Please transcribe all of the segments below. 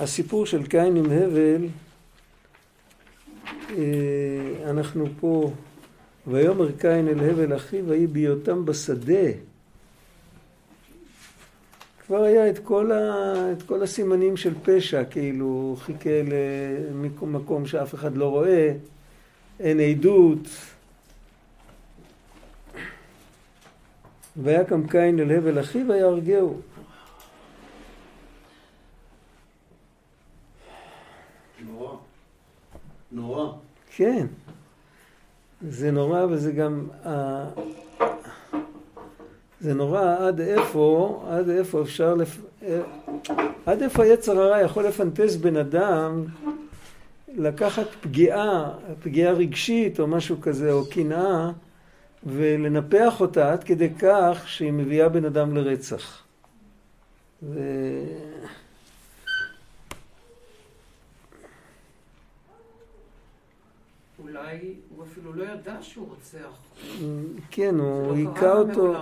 הסיפור של קין עם הבל, אה, אנחנו פה, ויאמר קין אל הבל אחיו, ויהי בהיותם בשדה. כבר היה את כל, ה, את כל הסימנים של פשע, כאילו חיכה למקום שאף אחד לא רואה, אין עדות. ויקם קין אל הבל אחיו ויהרגהו. נורא. נורא. כן. זה נורא וזה גם... זה נורא עד איפה, עד איפה אפשר, לפ... עד איפה היצר הרע יכול לפנטז בן אדם לקחת פגיעה, פגיעה רגשית או משהו כזה, או קנאה, ולנפח אותה עד כדי כך שהיא מביאה בן אדם לרצח. ו... אולי הוא אפילו לא ידע שהוא רוצח. כן, הוא לא היכה אותו.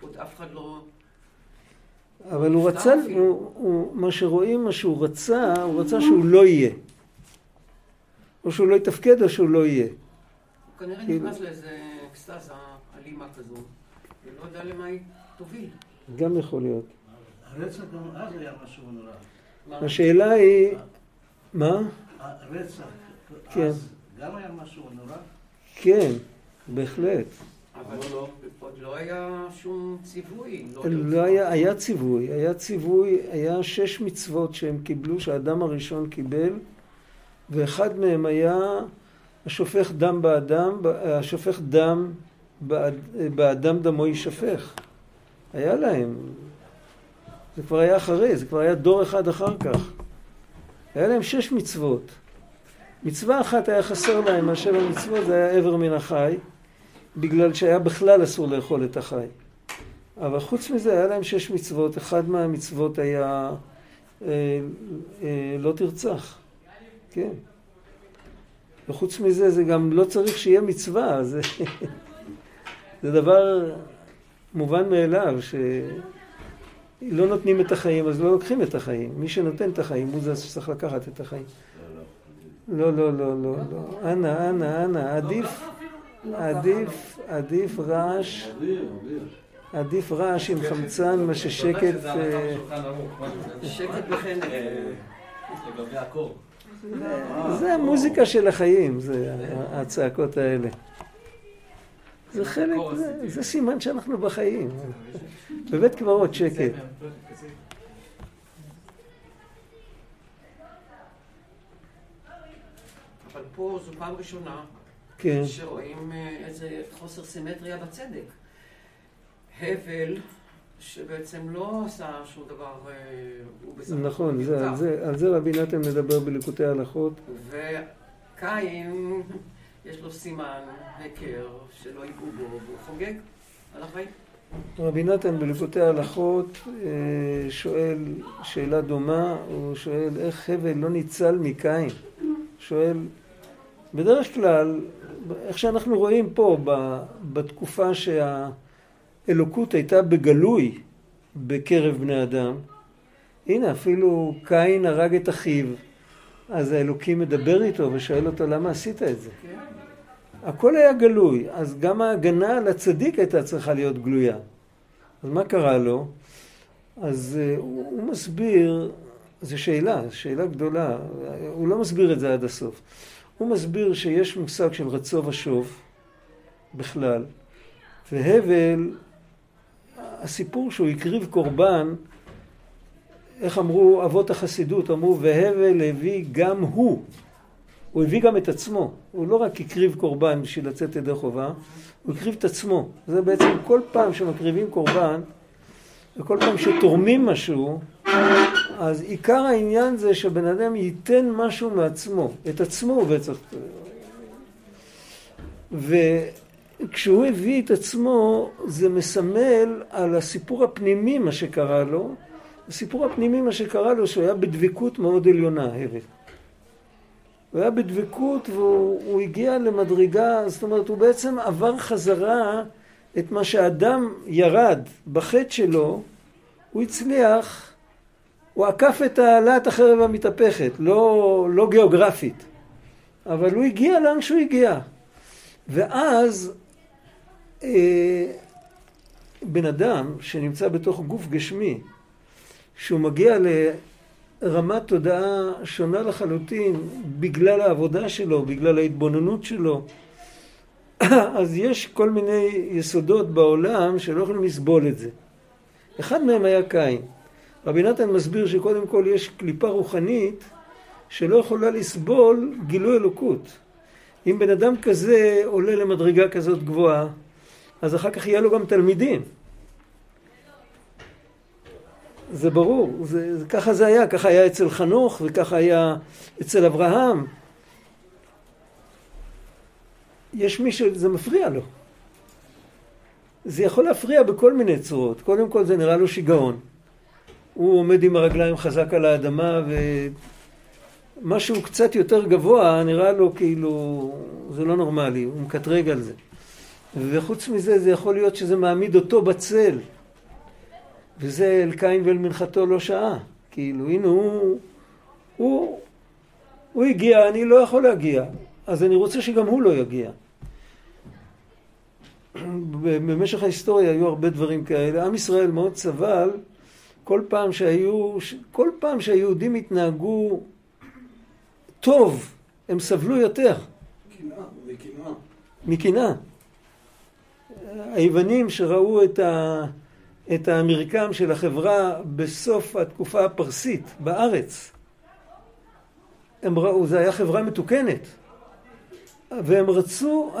עוד אף אחד לא... אבל הוא רצה, הוא, הוא, מה שרואים, מה שהוא רצה, הוא רצה שהוא לא יהיה. או שהוא לא יתפקד או שהוא לא יהיה. הוא כנראה נכנס לאיזה אקסטזה אלימה כזו, ולא יודע למה היא תוביל. גם יכול להיות. הרצח גם אז היה משהו נורא. השאלה היא, מה? הרצח כן. אז גם היה משהו נורא? כן, בהחלט. אבל עוד לא היה שום ציווי. לא היה, היה ציווי, היה ציווי, היה שש מצוות שהם קיבלו, שהאדם הראשון קיבל, ואחד מהם היה השופך דם באדם, השופך דם באדם דמו יישפך. היה להם. זה כבר היה אחרי, זה כבר היה דור אחד אחר כך. היה להם שש מצוות. מצווה אחת היה חסר להם מהשבע מצוות, זה היה עבר מן החי, בגלל שהיה בכלל אסור לאכול את החי. אבל חוץ מזה היה להם שש מצוות, אחד מהמצוות היה אה, אה, לא תרצח, כן. וחוץ מזה זה גם לא צריך שיהיה מצווה, זה, זה דבר מובן מאליו, שלא נותנים את החיים אז לא לוקחים את החיים. מי שנותן את החיים הוא זה שצריך לקחת את החיים. לא, לא, לא, לא, לא. אנא, אנא, אנא, עדיף, עדיף, עדיף רעש, עדיף רעש עם חמצן, מה ששקט... שקט בחנק. לגבי הקור. זה המוזיקה של החיים, זה הצעקות האלה. זה חלק, זה סימן שאנחנו בחיים. בבית קברות שקט. אבל פה זו פעם ראשונה כן. שרואים אה, איזה חוסר סימטריה בצדק. הבל, שבעצם לא עשה שום דבר, אה, הוא בסך הכל נכון, זה, על. זה, על זה רבי נתן מדבר בליקוטי ההלכות. וקין, יש לו סימן, היכר, שלא ייגעו בו, והוא חוגג על החיים. רבי נתן בליקוטי ההלכות אה, שואל שאלה דומה, הוא שואל איך הבל לא ניצל מקין. שואל, בדרך כלל, איך שאנחנו רואים פה, בתקופה שהאלוקות הייתה בגלוי בקרב בני אדם, הנה אפילו קין הרג את אחיו, אז האלוקים מדבר איתו ושואל אותו למה עשית את זה. הכל היה גלוי, אז גם ההגנה על הצדיק הייתה צריכה להיות גלויה. אז מה קרה לו? אז הוא, הוא מסביר, זו שאלה, שאלה גדולה, הוא לא מסביר את זה עד הסוף. הוא מסביר שיש מושג של רצו ושוב בכלל, והבל, הסיפור שהוא הקריב קורבן, איך אמרו אבות החסידות, אמרו והבל הביא גם הוא הוא הביא גם את עצמו, הוא לא רק הקריב קורבן בשביל לצאת ידי חובה, הוא הקריב את עצמו. זה בעצם כל פעם שמקריבים קורבן, וכל פעם שתורמים משהו, אז עיקר העניין זה שבן אדם ייתן משהו מעצמו, את עצמו הוא בעצם. וכשהוא הביא את עצמו, זה מסמל על הסיפור הפנימי מה שקרה לו. הסיפור הפנימי מה שקרה לו, שהוא היה בדבקות מאוד עליונה, הבל. הוא היה בדבקות והוא הגיע למדרגה, זאת אומרת, הוא בעצם עבר חזרה את מה שאדם ירד בחטא שלו, הוא הצליח הוא עקף את העלת החרב המתהפכת, לא, לא גיאוגרפית, אבל הוא הגיע לאן שהוא הגיע. ואז אה, בן אדם שנמצא בתוך גוף גשמי, שהוא מגיע לרמת תודעה שונה לחלוטין בגלל העבודה שלו, בגלל ההתבוננות שלו, אז יש כל מיני יסודות בעולם שלא יכולים לסבול את זה. אחד מהם היה קין. רבי נתן מסביר שקודם כל יש קליפה רוחנית שלא יכולה לסבול גילוי אלוקות. אם בן אדם כזה עולה למדרגה כזאת גבוהה, אז אחר כך יהיה לו גם תלמידים. זה ברור, זה, זה, ככה זה היה, ככה היה אצל חנוך וככה היה אצל אברהם. יש מי שזה מפריע לו. זה יכול להפריע בכל מיני צורות. קודם כל זה נראה לו שיגעון. הוא עומד עם הרגליים חזק על האדמה ומשהו קצת יותר גבוה נראה לו כאילו זה לא נורמלי, הוא מקטרג על זה. וחוץ מזה זה יכול להיות שזה מעמיד אותו בצל. וזה אל קין ואל מנחתו לא שעה. כאילו, הנה הוא, הוא, הוא הגיע, אני לא יכול להגיע. אז אני רוצה שגם הוא לא יגיע. במשך ההיסטוריה היו הרבה דברים כאלה. עם ישראל מאוד סבל כל פעם שהיו, כל פעם שהיהודים התנהגו טוב, הם סבלו יותר. מקנאה. מקנאה. היוונים שראו את, ה, את המרקם של החברה בסוף התקופה הפרסית בארץ, הם ראו, זו הייתה חברה מתוקנת. והם רצו,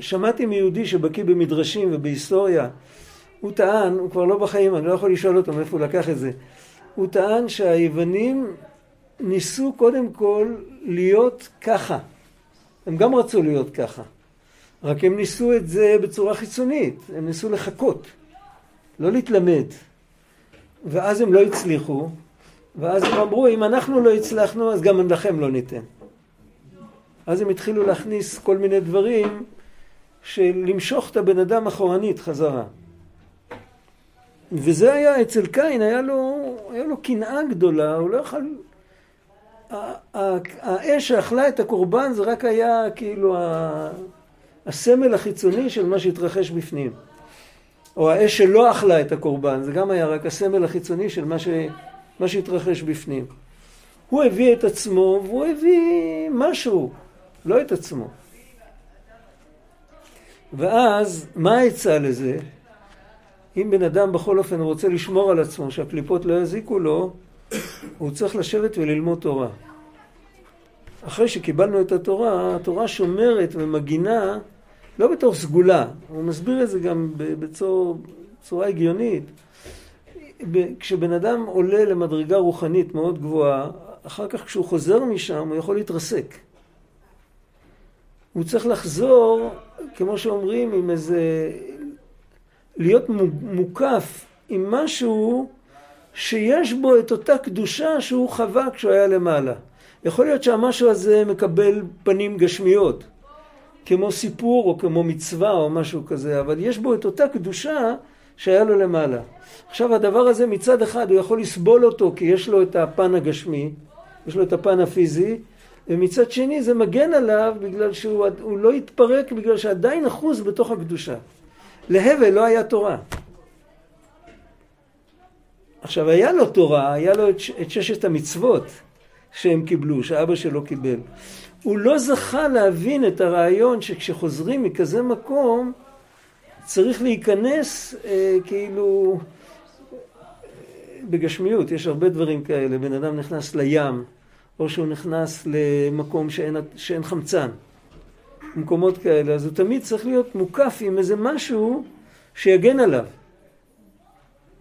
שמעתי מיהודי שבקיא במדרשים ובהיסטוריה, הוא טען, הוא כבר לא בחיים, אני לא יכול לשאול אותו מאיפה הוא לקח את זה, הוא טען שהיוונים ניסו קודם כל להיות ככה. הם גם רצו להיות ככה. רק הם ניסו את זה בצורה חיצונית, הם ניסו לחכות, לא להתלמד. ואז הם לא הצליחו, ואז הם אמרו, אם אנחנו לא הצלחנו, אז גם לכם לא ניתן. אז הם התחילו להכניס כל מיני דברים של למשוך את הבן אדם אחורנית חזרה. וזה היה אצל קין, היה לו, היה לו קנאה גדולה, הוא לא יכל... האש שאכלה את הקורבן זה רק היה כאילו הסמל החיצוני של מה שהתרחש בפנים. או האש שלא אכלה את הקורבן, זה גם היה רק הסמל החיצוני של מה, ש... מה שהתרחש בפנים. הוא הביא את עצמו והוא הביא משהו, לא את עצמו. ואז, מה העצה לזה? אם בן אדם בכל אופן רוצה לשמור על עצמו, שהקליפות לא יזיקו לו, הוא צריך לשבת וללמוד תורה. אחרי שקיבלנו את התורה, התורה שומרת ומגינה, לא בתור סגולה, הוא מסביר את זה גם בצורה הגיונית. כשבן אדם עולה למדרגה רוחנית מאוד גבוהה, אחר כך כשהוא חוזר משם הוא יכול להתרסק. הוא צריך לחזור, כמו שאומרים, עם איזה... להיות מוקף עם משהו שיש בו את אותה קדושה שהוא חווה כשהוא היה למעלה. יכול להיות שהמשהו הזה מקבל פנים גשמיות, כמו סיפור או כמו מצווה או משהו כזה, אבל יש בו את אותה קדושה שהיה לו למעלה. עכשיו הדבר הזה מצד אחד הוא יכול לסבול אותו כי יש לו את הפן הגשמי, יש לו את הפן הפיזי, ומצד שני זה מגן עליו בגלל שהוא לא יתפרק בגלל שעדיין אחוז בתוך הקדושה. להבל לא היה תורה. עכשיו היה לו תורה, היה לו את, את ששת המצוות שהם קיבלו, שאבא שלו קיבל. הוא לא זכה להבין את הרעיון שכשחוזרים מכזה מקום צריך להיכנס אה, כאילו בגשמיות, יש הרבה דברים כאלה, בן אדם נכנס לים או שהוא נכנס למקום שאין, שאין חמצן, מקומות כאלה, אז הוא תמיד צריך להיות מוקף עם איזה משהו שיגן עליו.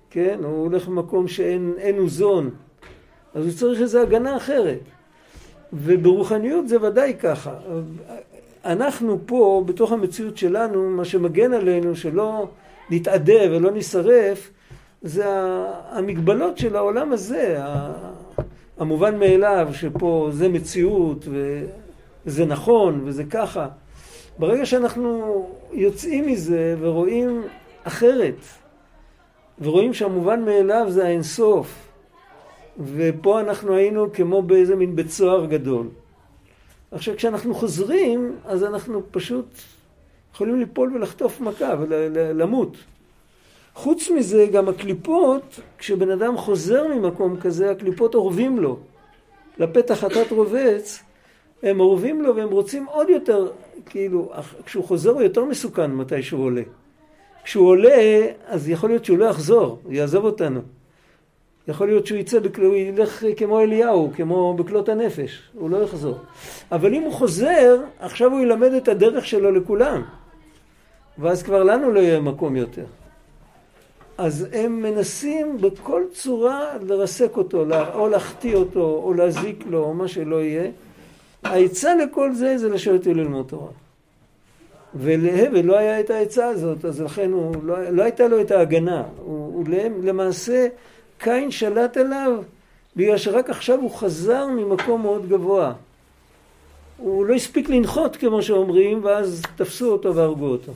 כן, הוא הולך למקום שאין אוזון, אז הוא צריך איזו הגנה אחרת. וברוחניות זה ודאי ככה. אנחנו פה, בתוך המציאות שלנו, מה שמגן עלינו, שלא נתאדה ולא נשרף, זה המגבלות של העולם הזה, המובן מאליו, שפה זה מציאות וזה נכון וזה ככה. ברגע שאנחנו יוצאים מזה ורואים אחרת, ורואים שהמובן מאליו זה האינסוף. ופה אנחנו היינו כמו באיזה מין בית סוהר גדול. עכשיו כשאנחנו חוזרים, אז אנחנו פשוט יכולים ליפול ולחטוף מכה ולמות. חוץ מזה, גם הקליפות, כשבן אדם חוזר ממקום כזה, הקליפות אורבים לו. לפתח חטאת רובץ, הם אורבים לו והם רוצים עוד יותר, כאילו, כשהוא חוזר הוא יותר מסוכן מתי שהוא עולה. כשהוא עולה, אז יכול להיות שהוא לא יחזור, הוא יעזוב אותנו. יכול להיות שהוא יצא. הוא ילך כמו אליהו, כמו בכלות הנפש, הוא לא יחזור. אבל אם הוא חוזר, עכשיו הוא ילמד את הדרך שלו לכולם. ואז כבר לנו לא יהיה מקום יותר. אז הם מנסים בכל צורה לרסק אותו, או להחטיא אותו, או להזיק לו, או מה שלא יהיה. העצה לכל זה זה לשבת וללמוד תורה. ולהבל לא היה את העצה הזאת, אז לכן הוא, לא, לא הייתה לו את ההגנה. הוא, הוא למעשה, קין שלט עליו בגלל שרק עכשיו הוא חזר ממקום מאוד גבוה. הוא לא הספיק לנחות כמו שאומרים, ואז תפסו אותו והרגו אותו.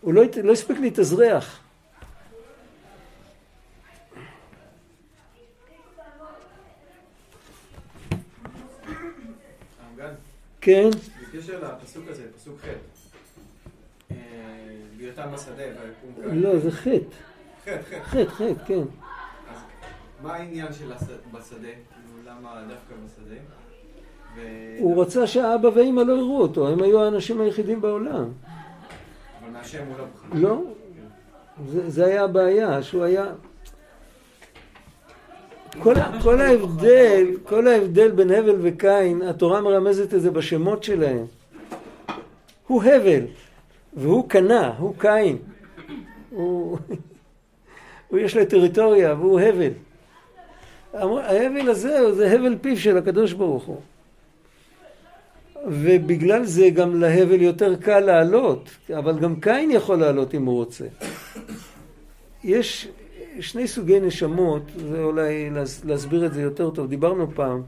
הוא לא, לא הספיק להתאזרח. כן. בקשר לפסוק הזה, פסוק ח', אה, בהיותם בשדה לא, זה ח'. ח', ח'. ח', כן. מה העניין של בשדה? כאילו, למה דווקא בשדה? הוא רצה שאבא ואמא לא יראו אותו, הם היו האנשים היחידים בעולם. מהשם הוא לא. לא, זה, זה היה הבעיה, שהוא היה... כל, ההבדל, כל ההבדל בין הבל וקין, התורה מרמזת את זה בשמות שלהם. הוא הבל, והוא קנה, הוא קין. הוא יש לו טריטוריה, והוא הבל. ההבל הזה, זה הבל פיו של הקדוש ברוך הוא. ובגלל זה גם להבל יותר קל לעלות, אבל גם קין יכול לעלות אם הוא רוצה. יש שני סוגי נשמות, זה אולי להסביר את זה יותר טוב, דיברנו פעם,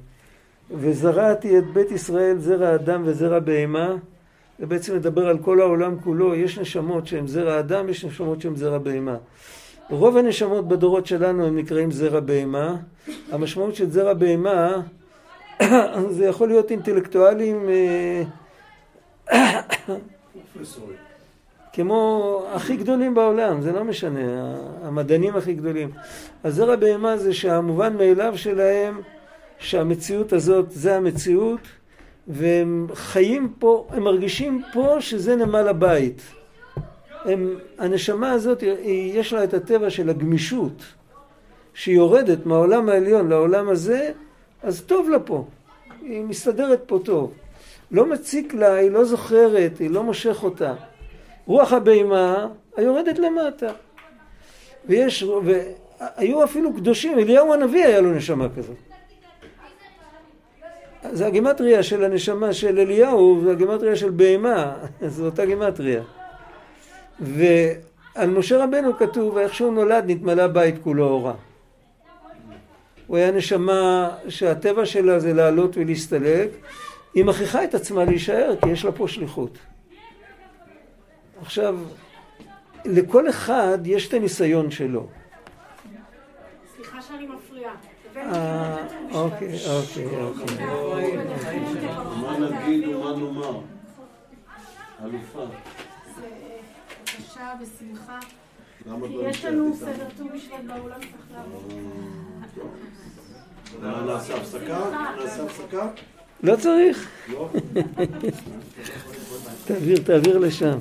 וזרעתי את בית ישראל זרע אדם וזרע בהמה, זה בעצם מדבר על כל העולם כולו, יש נשמות שהן זרע אדם, יש נשמות שהן זרע בהמה. רוב הנשמות בדורות שלנו הם נקראים זרע בהמה, המשמעות של זרע בהמה זה יכול להיות אינטלקטואלים אה, כמו הכי גדולים בעולם, זה לא משנה, המדענים הכי גדולים. אז זרע בהמה זה שהמובן מאליו שלהם שהמציאות הזאת זה המציאות והם חיים פה, הם מרגישים פה שזה נמל הבית. הם, הנשמה הזאת יש לה את הטבע של הגמישות שהיא יורדת מהעולם העליון לעולם הזה אז טוב לה פה, היא מסתדרת פה טוב. לא מציק לה, היא לא זוכרת, היא לא מושך אותה. רוח הבהמה היורדת למטה. ויש, והיו אפילו קדושים, אליהו הנביא היה לו נשמה כזאת. זה הגימטריה של הנשמה של אליהו והגימטריה של בהמה, זו אותה גימטריה. ועל משה רבנו כתוב, איך שהוא נולד נתמלא בית כולו אורה. הוא היה נשמה שהטבע שלה זה לעלות ולהסתלק, היא מכריחה את עצמה להישאר כי יש לה פה שליחות. עכשיו, לכל אחד יש את הניסיון שלו. סליחה שאני מפריעה. אה, אוקיי, אוקיי, אוקיי. מה נגיד ומה נאמר? אלופה. בבקשה, בשמחה. למה כי לא יש לנו? סדר ט"ו בשבט באולם, צריך לעבור. מה, נעשה הפסקה? נעשה הפסקה? לא צריך? תעביר, תעביר לשם.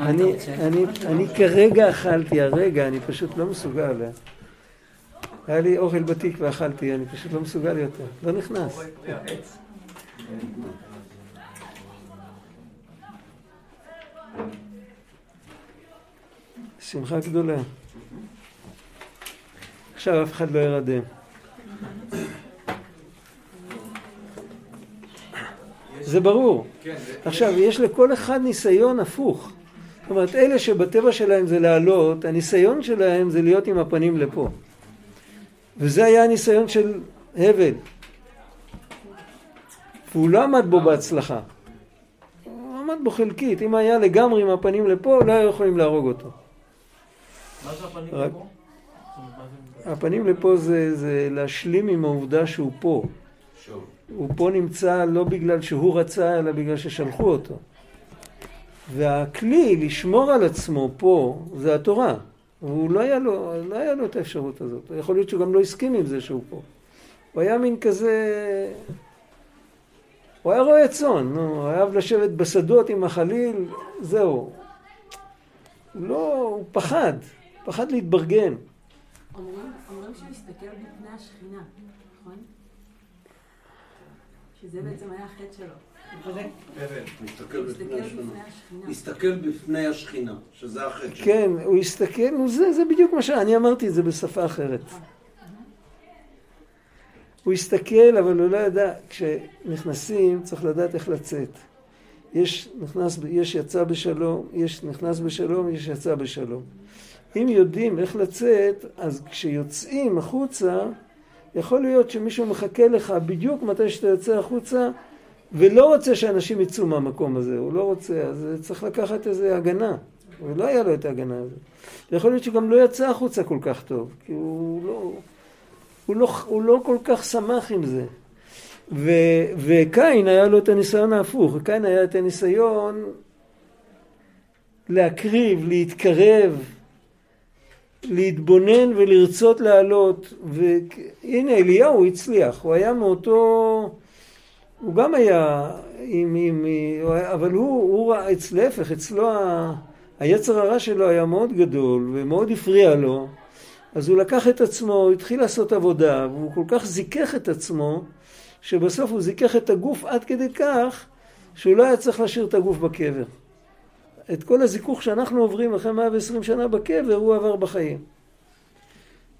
אני, אני, אני כרגע אכלתי, הרגע, אני פשוט לא מסוגל. היה לי אוכל בתיק ואכלתי, אני פשוט לא מסוגל יותר. לא נכנס. שמחה גדולה. עכשיו אף אחד לא ירדם. זה ברור. עכשיו, יש לכל אחד ניסיון הפוך. זאת אומרת, אלה שבטבע שלהם זה לעלות, הניסיון שלהם זה להיות עם הפנים לפה. וזה היה הניסיון של הבל. והוא לא עמד בו בהצלחה. הוא עמד בו חלקית. אם היה לגמרי עם הפנים לפה, לא היו יכולים להרוג אותו. מה זה הפנים רק- לפה? הפנים לפה זה, זה להשלים עם העובדה שהוא פה. שוב. הוא פה נמצא לא בגלל שהוא רצה, אלא בגלל ששלחו אותו. והכלי לשמור על עצמו פה זה התורה. והוא לא היה לו, לא היה לו את האפשרות הזאת. יכול להיות שהוא גם לא הסכים עם זה שהוא פה. הוא היה מין כזה... הוא היה רועה צאן, נו, הוא אהב לשבת בשדות עם החליל, זהו. הוא לא, הוא פחד, פחד להתברגן. אומרים אומרים שהוא הסתכל בפני השכינה, נכון? שזה בעצם היה החטא שלו. הוא בפני הסתכל השכינה. בפני השכינה. להסתכל בפני השכינה, שזה החטא שלו. כן, הוא הסתכל, נו זה, זה בדיוק מה שאני אמרתי את זה בשפה אחרת. הוא הסתכל, אבל הוא לא ידע, כשנכנסים צריך לדעת איך לצאת. יש נכנס, יש יצא בשלום, יש נכנס בשלום, יש יצא בשלום. אם יודעים איך לצאת, אז כשיוצאים החוצה, יכול להיות שמישהו מחכה לך בדיוק מתי שאתה יוצא החוצה, ולא רוצה שאנשים יצאו מהמקום הזה, הוא לא רוצה, אז צריך לקחת איזה הגנה. ולא היה לו את ההגנה הזאת. ויכול להיות שגם לא יצא החוצה כל כך טוב, כי הוא לא, הוא לא, הוא לא כל כך שמח עם זה. ו, וקין היה לו את הניסיון ההפוך, קין היה את הניסיון להקריב, להתקרב, להתבונן ולרצות לעלות. והנה אליהו הצליח, הוא היה מאותו... הוא גם היה עם... עם אבל הוא, הוא ראה- אצ- להפך, אצלו ה- היצר הרע שלו היה מאוד גדול ומאוד הפריע לו. אז הוא לקח את עצמו, הוא התחיל לעשות עבודה, והוא כל כך זיכך את עצמו, שבסוף הוא זיכך את הגוף עד כדי כך שהוא לא היה צריך להשאיר את הגוף בקבר. את כל הזיכוך שאנחנו עוברים אחרי 120 שנה בקבר, הוא עבר בחיים.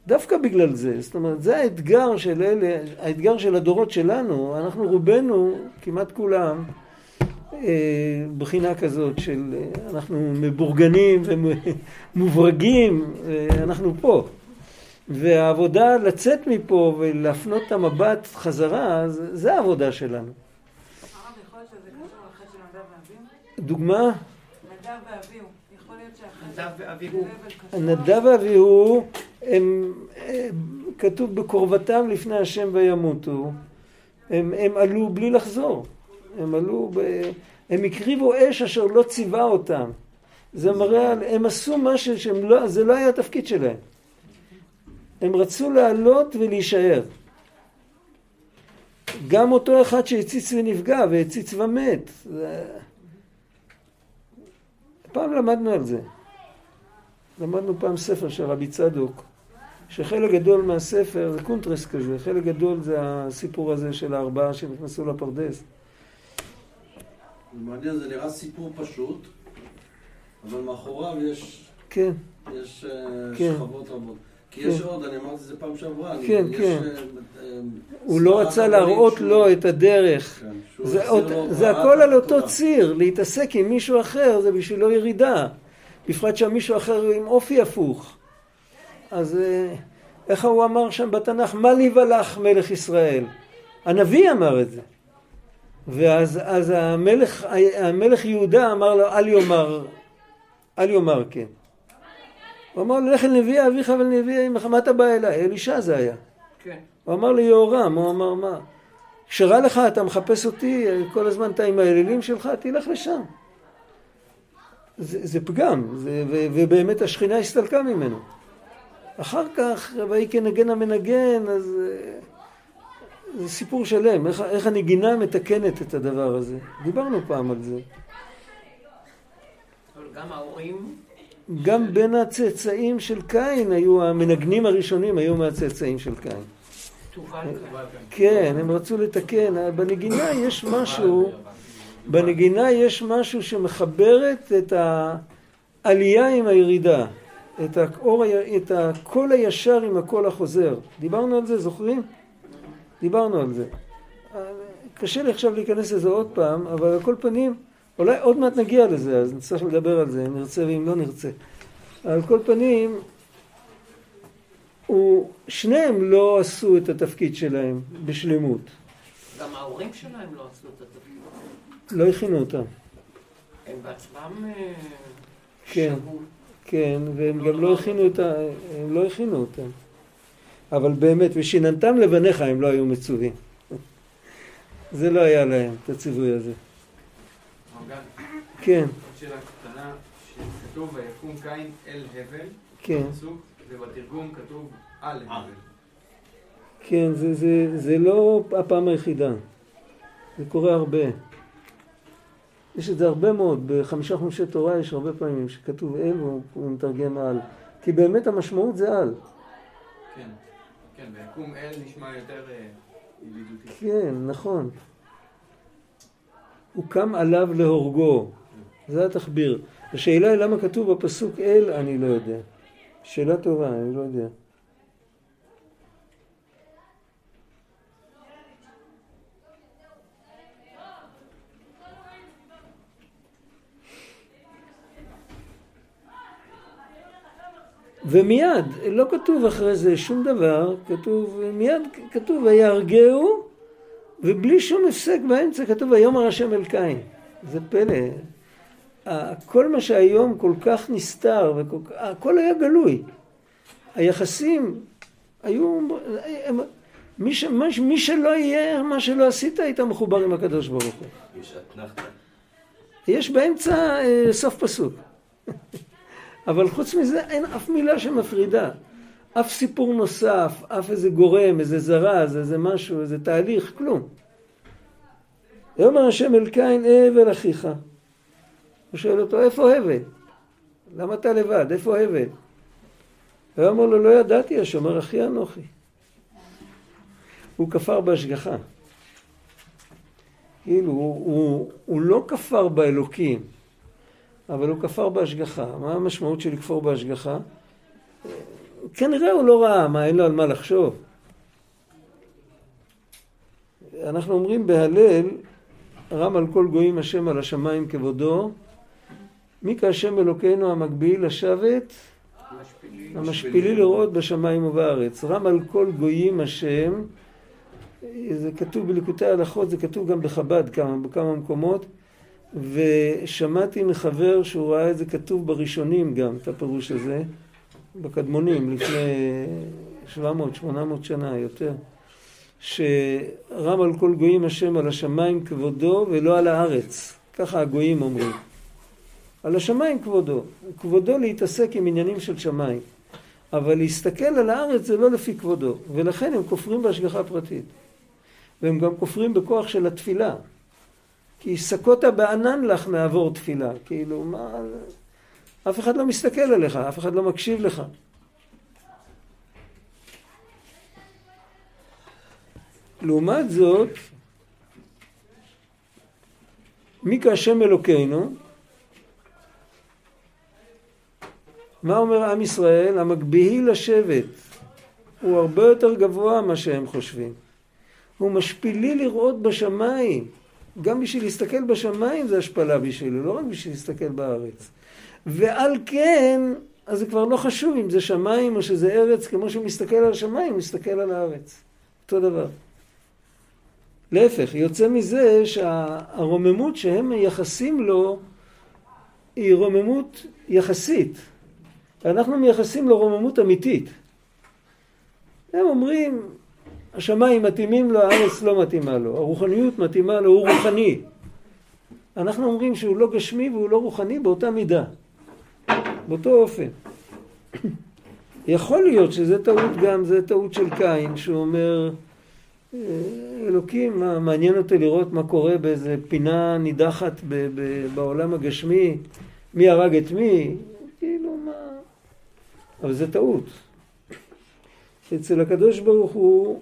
דווקא בגלל זה, זאת אומרת, זה האתגר של אלה, האתגר של הדורות שלנו, אנחנו רובנו, כמעט כולם, אה, בחינה כזאת של אה, אנחנו מבורגנים ומוברגים, אה, אנחנו פה. והעבודה לצאת מפה ולהפנות את המבט חזרה, זה, זה העבודה שלנו. דוגמה, נדב ואביהו, הם, הם, כתוב בקרבתם לפני השם וימותו, הם, הם עלו בלי לחזור, הם עלו, ב, הם הקריבו אש אשר לא ציווה אותם. זה מראה, על- הם עשו משהו שהם לא, זה לא היה התפקיד שלהם. הם רצו לעלות ולהישאר. גם אותו אחד שהציץ ונפגע והציץ ומת. זה... פעם למדנו על זה. למדנו פעם ספר של רבי צדוק, שחלק גדול מהספר, זה קונטרס כזה, חלק גדול זה הסיפור הזה של הארבעה שנכנסו לפרדס. מעניין, זה נראה סיפור פשוט, אבל מאחוריו יש, כן, יש אה, כן. שכבות רבות. כי כן. יש עוד, אני אמרתי את זה פעם שעברה, כן, כן. אה, הוא לא רצה להראות לו את הדרך. כן, זה, הכל על אותו. ציר, להתעסק עם מישהו אחר זה בשבילו ירידה. בפרט שהמישהו אחר עם אופי הפוך. אז אה, איך הוא אמר שם בתנ"ך? מה לי ולך מלך ישראל? הנביא אמר את זה. ואז אז המלך, המלך יהודה אמר לו אל יאמר, אל יאמר כן. הוא אמר לו לך אל נביא אביך ולנביא אמך, מה אתה בא אליי? אלישע זה היה. כן. הוא אמר ליהורם, הוא אמר מה? כשרע לך אתה מחפש אותי, כל הזמן אתה עם האלילים שלך, תלך לשם. זה, זה פגם, זה, ו, ובאמת השכינה הסתלקה ממנו. אחר כך, ויהי כנגן המנגן, אז אה, זה סיפור שלם, איך, איך הנגינה מתקנת את הדבר הזה. דיברנו פעם על זה. אבל גם ההורים, גם בין הצאצאים של קין היו, המנגנים הראשונים היו מהצאצאים של קין. כן, הם רצו לתקן. בנגינה יש משהו, בנגינה יש משהו שמחברת את העלייה עם הירידה, את, האור, ה- את הקול הישר עם הקול החוזר. דיברנו על זה, זוכרים? דיברנו על זה. קשה לי עכשיו להיכנס לזה עוד פעם, אבל על כל פנים, אולי עוד מעט נגיע לזה, אז נצטרך לדבר על זה, אם נרצה ואם לא נרצה. על כל פנים, הוא, שניהם לא עשו את התפקיד שלהם בשלמות. גם ההורים שלהם לא עשו את התפקיד. לא הכינו אותם. הם בעצמם אה, כן. שבו. כן, והם גם לא הכינו את ה... הם לא הכינו אותם. אבל באמת, ושיננתם לבניך הם לא היו מצווים. זה לא היה להם, את הציווי הזה. כן, עוד שאלה קטנה, שכתוב ויקום קין אל הבל, כן, ובתרגום כתוב על הבל. כן, זה, זה, זה לא הפעם היחידה. זה קורה הרבה. יש את זה הרבה מאוד, בחמישה חומשי תורה יש הרבה פעמים שכתוב אל והוא הוא מתרגם על. כי באמת המשמעות זה על. כן, כן, ויקום אל נשמע יותר אה, ידידותי. כן, נכון. הוא קם עליו להורגו. זה התחביר. השאלה היא למה כתוב בפסוק אל, אני לא יודע. שאלה טובה, אני לא יודע. ומיד, לא כתוב אחרי זה שום דבר, כתוב, מיד כתוב ויהרגהו, ובלי שום הפסק באמצע כתוב ויאמר השם אל קין. זה פלא. כל מה שהיום כל כך נסתר, וכל, הכל היה גלוי. היחסים היו, הם, מי, ש, מי שלא יהיה, מה שלא עשית, היית מחובר עם הקדוש ברוך הוא. יש אתנחתא. יש באמצע אה, סוף פסוק. אבל חוץ מזה אין אף מילה שמפרידה. אף סיפור נוסף, אף איזה גורם, איזה זרז, איזה משהו, איזה תהליך, כלום. ויאמר השם אל קין, הבל אחיך. הוא שואל אותו, איפה הבל? למה אתה לבד? איפה הבל? ויאמר לו, לא ידעתי, השומר אחי אנוכי. הוא כפר בהשגחה. כאילו, הוא, הוא, הוא לא כפר באלוקים, אבל הוא כפר בהשגחה. מה המשמעות של לכפור בהשגחה? כנראה הוא לא ראה, מה, אין לו על מה לחשוב. אנחנו אומרים בהלל, רם על כל גויים השם על השמיים כבודו, מי כהשם אלוקינו המגביל לשבת, המשפילי לראות בשמיים ובארץ. רם על כל גויים השם, זה כתוב בליקוטי ההלכות, זה כתוב גם בחב"ד כמה, בכמה מקומות, ושמעתי מחבר שהוא ראה את זה כתוב בראשונים גם, את הפירוש הזה, בקדמונים, לפני 700-800 שנה, יותר, שרם על כל גויים השם על השמיים כבודו ולא על הארץ, ככה הגויים אומרים. על השמיים כבודו, כבודו להתעסק עם עניינים של שמיים, אבל להסתכל על הארץ זה לא לפי כבודו, ולכן הם כופרים בהשגחה פרטית. והם גם כופרים בכוח של התפילה. כי סקותה בענן לך מעבור תפילה. כאילו, מה... אף אחד לא מסתכל עליך, אף אחד לא מקשיב לך. לעומת זאת, מי כהשם אלוקינו? מה אומר עם ישראל? המגביהי לשבת הוא הרבה יותר גבוה ממה שהם חושבים. הוא משפילי לראות בשמיים. גם בשביל להסתכל בשמיים זה השפלה בשבילו, לא רק בשביל להסתכל בארץ. ועל כן, אז זה כבר לא חשוב אם זה שמיים או שזה ארץ, כמו שהוא מסתכל על השמיים, הוא מסתכל על הארץ. אותו דבר. להפך, יוצא מזה שהרוממות שהם מייחסים לו היא רוממות יחסית. אנחנו מייחסים לו רוממות אמיתית. הם אומרים, השמיים מתאימים לו, הארץ לא מתאימה לו, הרוחניות מתאימה לו, הוא רוחני. אנחנו אומרים שהוא לא גשמי והוא לא רוחני באותה מידה, באותו אופן. יכול להיות שזה טעות גם, זה טעות של קין, שהוא אומר, "אה, אלוקים, מה, מעניין אותי לראות מה קורה באיזה פינה נידחת ב- ב- בעולם הגשמי, מי הרג את מי, כאילו מה... אבל זה טעות. אצל הקדוש ברוך הוא,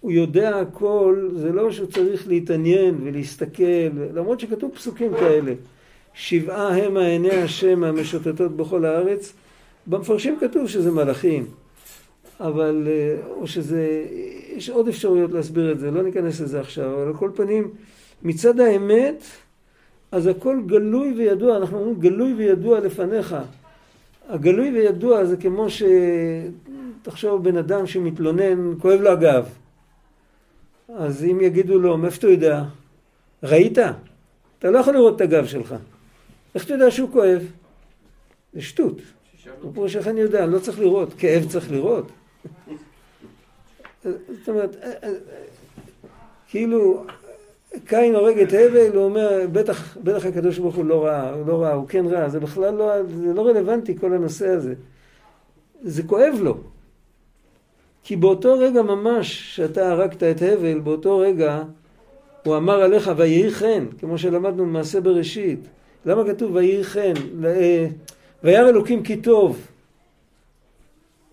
הוא יודע הכל, זה לא שהוא צריך להתעניין ולהסתכל, למרות שכתוב פסוקים כאלה, שבעה המה עיני השם המשוטטות בכל הארץ, במפרשים כתוב שזה מלאכים, אבל, אה, או שזה, יש עוד אפשרויות להסביר את זה, לא ניכנס לזה עכשיו, אבל על כל פנים, מצד האמת, אז הכל גלוי וידוע, אנחנו אומרים גלוי וידוע לפניך. הגלוי וידוע זה כמו ש... תחשוב בן אדם שמתלונן, כואב לו הגב. אז אם יגידו לו, מאיפה אתה יודע? ראית? אתה לא יכול לראות את הגב שלך. איך אתה יודע שהוא כואב? זה שטות. הוא פירוש איך אני יודע, אני לא צריך לראות, כאב צריך לראות. זאת אומרת, אה, אה, כאילו, קין הורג את הבל, הוא אומר, בטח, בטח הקדוש ברוך הוא לא ראה, הוא לא ראה, הוא כן ראה, זה בכלל לא, זה לא רלוונטי כל הנושא הזה. זה כואב לו. כי באותו רגע ממש שאתה הרגת את הבל, באותו רגע הוא אמר עליך ויהי חן, כמו שלמדנו במעשה בראשית. למה כתוב ויהי חן? אה, וירא אלוקים כי טוב.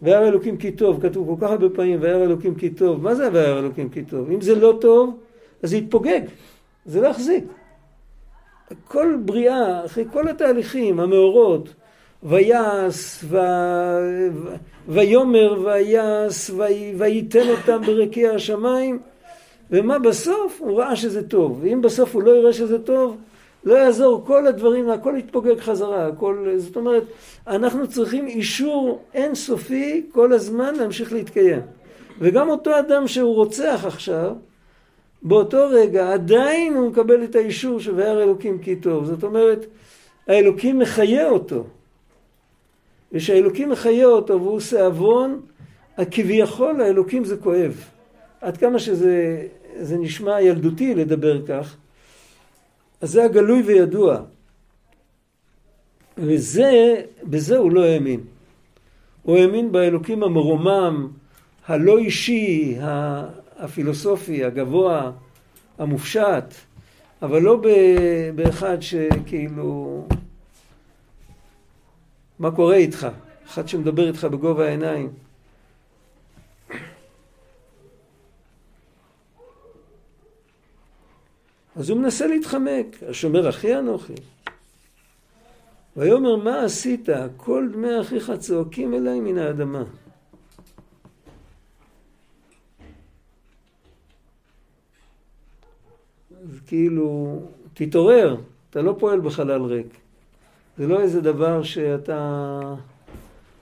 וירא אלוקים כי טוב, כתוב כל כך הרבה פעמים וירא אלוקים כי טוב. מה זה וירא אלוקים כי טוב? אם זה לא טוב, אז זה יתפוגג, זה לא יחזיק. כל בריאה, אחרי כל התהליכים, המאורות, ויעש, ו... ויאמר ויעש, וייתן אותם ברקיע השמיים, ומה בסוף? הוא ראה שזה טוב. ואם בסוף הוא לא יראה שזה טוב, לא יעזור, כל הדברים, הכל יתפוגג חזרה, הכל, זאת אומרת, אנחנו צריכים אישור אינסופי כל הזמן להמשיך להתקיים. וגם אותו אדם שהוא רוצח עכשיו, באותו רגע עדיין הוא מקבל את האישור של וירא אלוקים כי טוב. זאת אומרת, האלוקים מחיה אותו. וכשהאלוקים מחיה אותו והוא עושה עוון, כביכול האלוקים זה כואב. עד כמה שזה נשמע ילדותי לדבר כך, אז זה הגלוי וידוע. וזה, בזה הוא לא האמין. הוא האמין באלוקים המרומם, הלא אישי, הפילוסופי, הגבוה, המופשט, אבל לא באחד שכאילו... מה קורה איתך? אחד שמדבר איתך בגובה העיניים. אז הוא מנסה להתחמק, השומר אחי אנוכי. ויאמר מה עשית? כל דמי אחיך צועקים אליי מן האדמה. אז כאילו, תתעורר, אתה לא פועל בחלל ריק. זה לא איזה דבר שאתה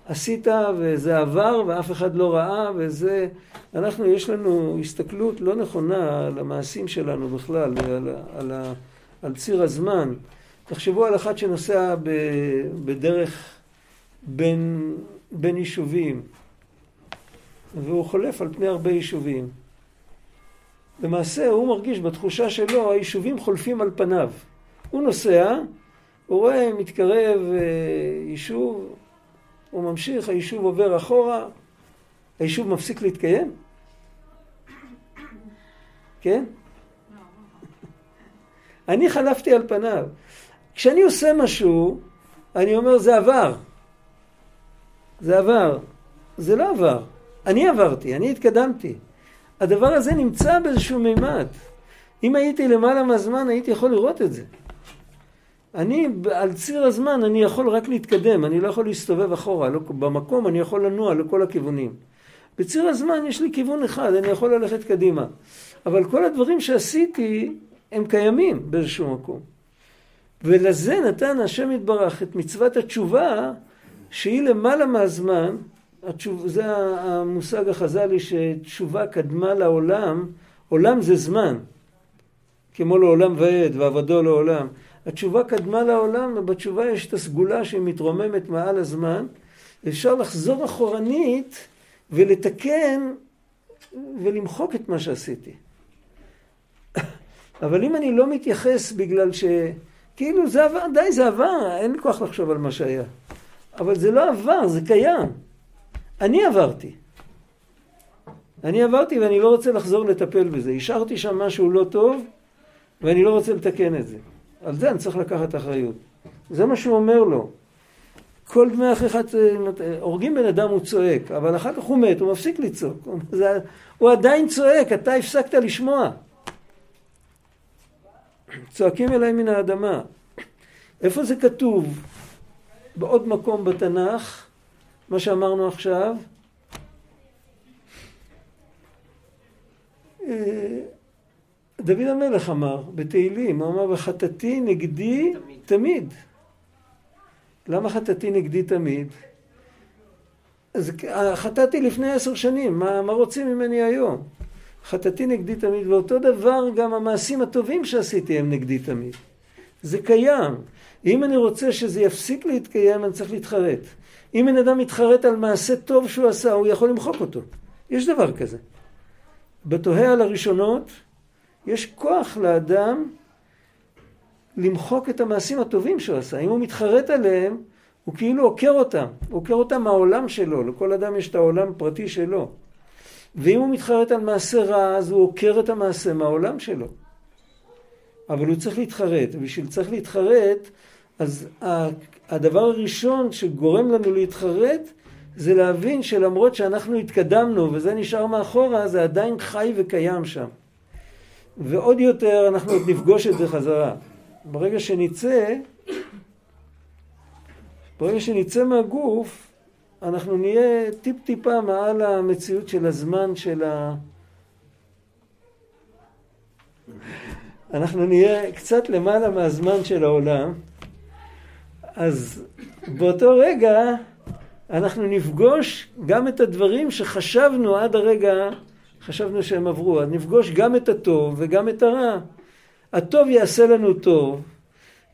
עשית וזה עבר ואף אחד לא ראה וזה... אנחנו, יש לנו הסתכלות לא נכונה על המעשים שלנו בכלל, על, על, על ציר הזמן. תחשבו על אחד שנוסע ב, בדרך בין, בין יישובים והוא חולף על פני הרבה יישובים. למעשה הוא מרגיש בתחושה שלו היישובים חולפים על פניו. הוא נוסע, הוא רואה מתקרב אה, יישוב, הוא ממשיך, היישוב עובר אחורה, היישוב מפסיק להתקיים? כן? אני חלפתי על פניו. כשאני עושה משהו, אני אומר זה עבר. זה עבר. זה לא עבר. אני עברתי, אני התקדמתי. הדבר הזה נמצא באיזשהו מימד. אם הייתי למעלה מהזמן, הייתי יכול לראות את זה. אני, על ציר הזמן, אני יכול רק להתקדם, אני לא יכול להסתובב אחורה. לא, במקום אני יכול לנוע לכל הכיוונים. בציר הזמן יש לי כיוון אחד, אני יכול ללכת קדימה. אבל כל הדברים שעשיתי, הם קיימים באיזשהו מקום. ולזה נתן השם יתברך את מצוות התשובה, שהיא למעלה מהזמן, התשוב, זה המושג החז"לי שתשובה קדמה לעולם, עולם זה זמן, כמו לעולם ועד ועבדו לעולם. התשובה קדמה לעולם, ובתשובה יש את הסגולה שהיא מתרוממת מעל הזמן. אפשר לחזור אחורנית ולתקן ולמחוק את מה שעשיתי. אבל אם אני לא מתייחס בגלל ש... כאילו זה עבר, די זה עבר, אין לי כוח לחשוב על מה שהיה. אבל זה לא עבר, זה קיים. אני עברתי. אני עברתי ואני לא רוצה לחזור לטפל בזה. השארתי שם משהו לא טוב ואני לא רוצה לתקן את זה. על זה אני צריך לקחת אחריות. זה מה שהוא אומר לו. כל דמי אחיך, הורגים בן אדם הוא צועק, אבל אחר כך הוא מת, הוא מפסיק לצעוק. זה, הוא עדיין צועק, אתה הפסקת לשמוע. צועקים אליי מן האדמה. איפה זה כתוב? בעוד מקום בתנ"ך, מה שאמרנו עכשיו. דוד המלך אמר בתהילים, הוא אמר וחטאתי נגדי תמיד. תמיד. למה חטאתי נגדי תמיד? אז חטאתי לפני עשר שנים, מה, מה רוצים ממני היום? חטאתי נגדי תמיד, ואותו דבר גם המעשים הטובים שעשיתי הם נגדי תמיד. זה קיים. אם אני רוצה שזה יפסיק להתקיים, אני צריך להתחרט. אם בן אדם מתחרט על מעשה טוב שהוא עשה, הוא יכול למחוק אותו. יש דבר כזה. בתוהה על הראשונות, יש כוח לאדם למחוק את המעשים הטובים שהוא עשה. אם הוא מתחרט עליהם, הוא כאילו עוקר אותם. הוא עוקר אותם מהעולם שלו. לכל אדם יש את העולם הפרטי שלו. ואם הוא מתחרט על מעשה רע, אז הוא עוקר את המעשה מהעולם שלו. אבל הוא צריך להתחרט. ובשביל צריך להתחרט, אז הדבר הראשון שגורם לנו להתחרט, זה להבין שלמרות שאנחנו התקדמנו וזה נשאר מאחורה, זה עדיין חי וקיים שם. ועוד יותר, אנחנו עוד נפגוש את זה חזרה. ברגע שנצא, ברגע שנצא מהגוף, אנחנו נהיה טיפ טיפה מעל המציאות של הזמן של ה... אנחנו נהיה קצת למעלה מהזמן של העולם, אז באותו רגע אנחנו נפגוש גם את הדברים שחשבנו עד הרגע, חשבנו שהם עברו, אז נפגוש גם את הטוב וגם את הרע. הטוב יעשה לנו טוב,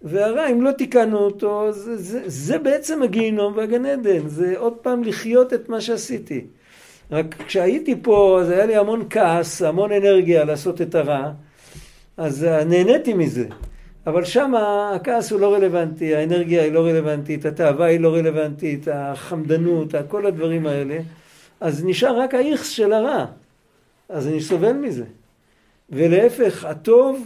והרע, אם לא תיקנו אותו, זה, זה, זה בעצם הגיהינום והגן עדן, זה עוד פעם לחיות את מה שעשיתי. רק כשהייתי פה, אז היה לי המון כעס, המון אנרגיה לעשות את הרע, אז נהניתי מזה. אבל שם הכעס הוא לא רלוונטי, האנרגיה היא לא רלוונטית, התאווה היא לא רלוונטית, החמדנות, כל הדברים האלה. אז נשאר רק האיכס של הרע. אז אני סובל מזה. ולהפך, הטוב,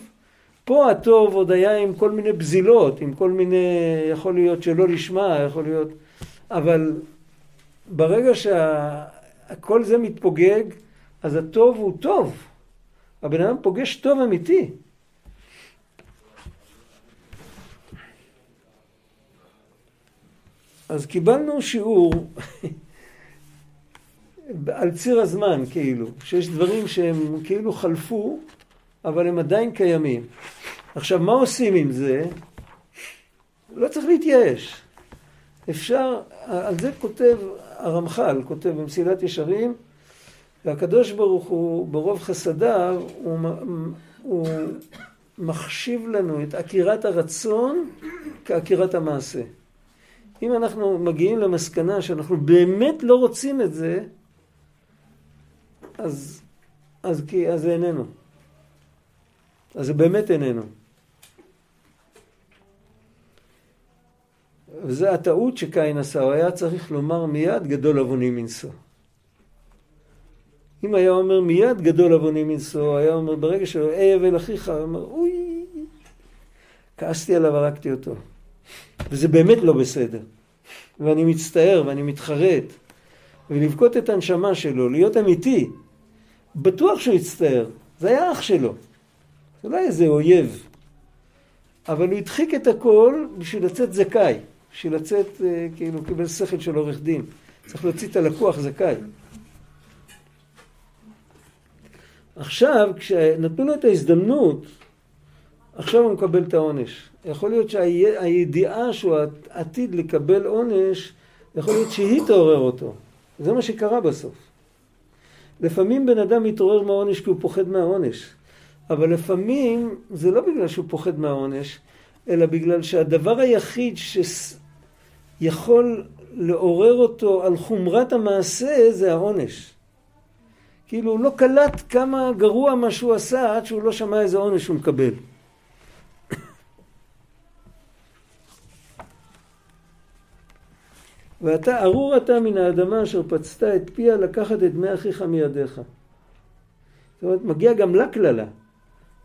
פה הטוב עוד היה עם כל מיני בזילות, עם כל מיני, יכול להיות שלא לשמה, יכול להיות... אבל ברגע שכל זה מתפוגג, אז הטוב הוא טוב. הבן אדם פוגש טוב אמיתי. אז קיבלנו שיעור על ציר הזמן, כאילו, שיש דברים שהם כאילו חלפו, אבל הם עדיין קיימים. עכשיו, מה עושים עם זה? לא צריך להתייאש. אפשר, על זה כותב הרמח"ל, כותב במסילת ישרים, והקדוש ברוך הוא, ברוב חסדיו, הוא, הוא מחשיב לנו את עקירת הרצון כעקירת המעשה. אם אנחנו מגיעים למסקנה שאנחנו באמת לא רוצים את זה, אז, אז, כי, אז זה איננו. אז זה באמת איננו. וזו הטעות שקין עשה, הוא היה צריך לומר מיד גדול עווני מנשוא. אם היה אומר מיד גדול עווני מנשוא, היה אומר ברגע שהוא אי אבל אחיך, הוא אומר אוי, כעסתי עליו, הרגתי אותו. וזה באמת לא בסדר. ואני מצטער ואני מתחרט. ולבכות את הנשמה שלו, להיות אמיתי. בטוח שהוא יצטער, זה היה אח שלו. זה לא איזה אויב. אבל הוא הדחיק את הכל בשביל לצאת זכאי. בשביל לצאת, אה, כאילו, קיבל שכל של עורך דין. צריך להוציא את הלקוח זכאי. עכשיו, כשנתנו לו את ההזדמנות, עכשיו הוא מקבל את העונש. יכול להיות שהידיעה שהוא עתיד לקבל עונש, יכול להיות שהיא תעורר אותו. זה מה שקרה בסוף. לפעמים בן אדם מתעורר מהעונש כי הוא פוחד מהעונש. אבל לפעמים זה לא בגלל שהוא פוחד מהעונש, אלא בגלל שהדבר היחיד שיכול לעורר אותו על חומרת המעשה זה העונש. כאילו הוא לא קלט כמה גרוע מה שהוא עשה עד שהוא לא שמע איזה עונש הוא מקבל. ואתה ארור אתה מן האדמה אשר פצתה את פיה לקחת את דמי אחיך מידיך. זאת אומרת, מגיע גם לה קללה.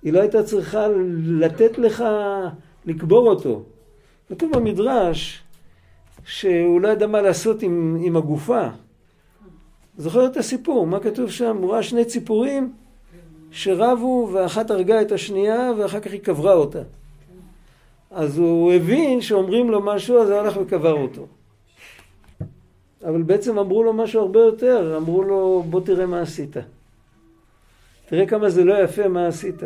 היא לא הייתה צריכה לתת לך לקבור אותו. כתוב במדרש שהוא לא ידע מה לעשות עם, עם הגופה. זוכר את הסיפור, מה כתוב שם? הוא ראה שני ציפורים שרבו ואחת הרגה את השנייה ואחר כך היא קברה אותה. אז הוא הבין שאומרים לו משהו אז הוא הלך וקבר אותו. אבל בעצם אמרו לו משהו הרבה יותר, אמרו לו בוא תראה מה עשית. תראה כמה זה לא יפה מה עשית.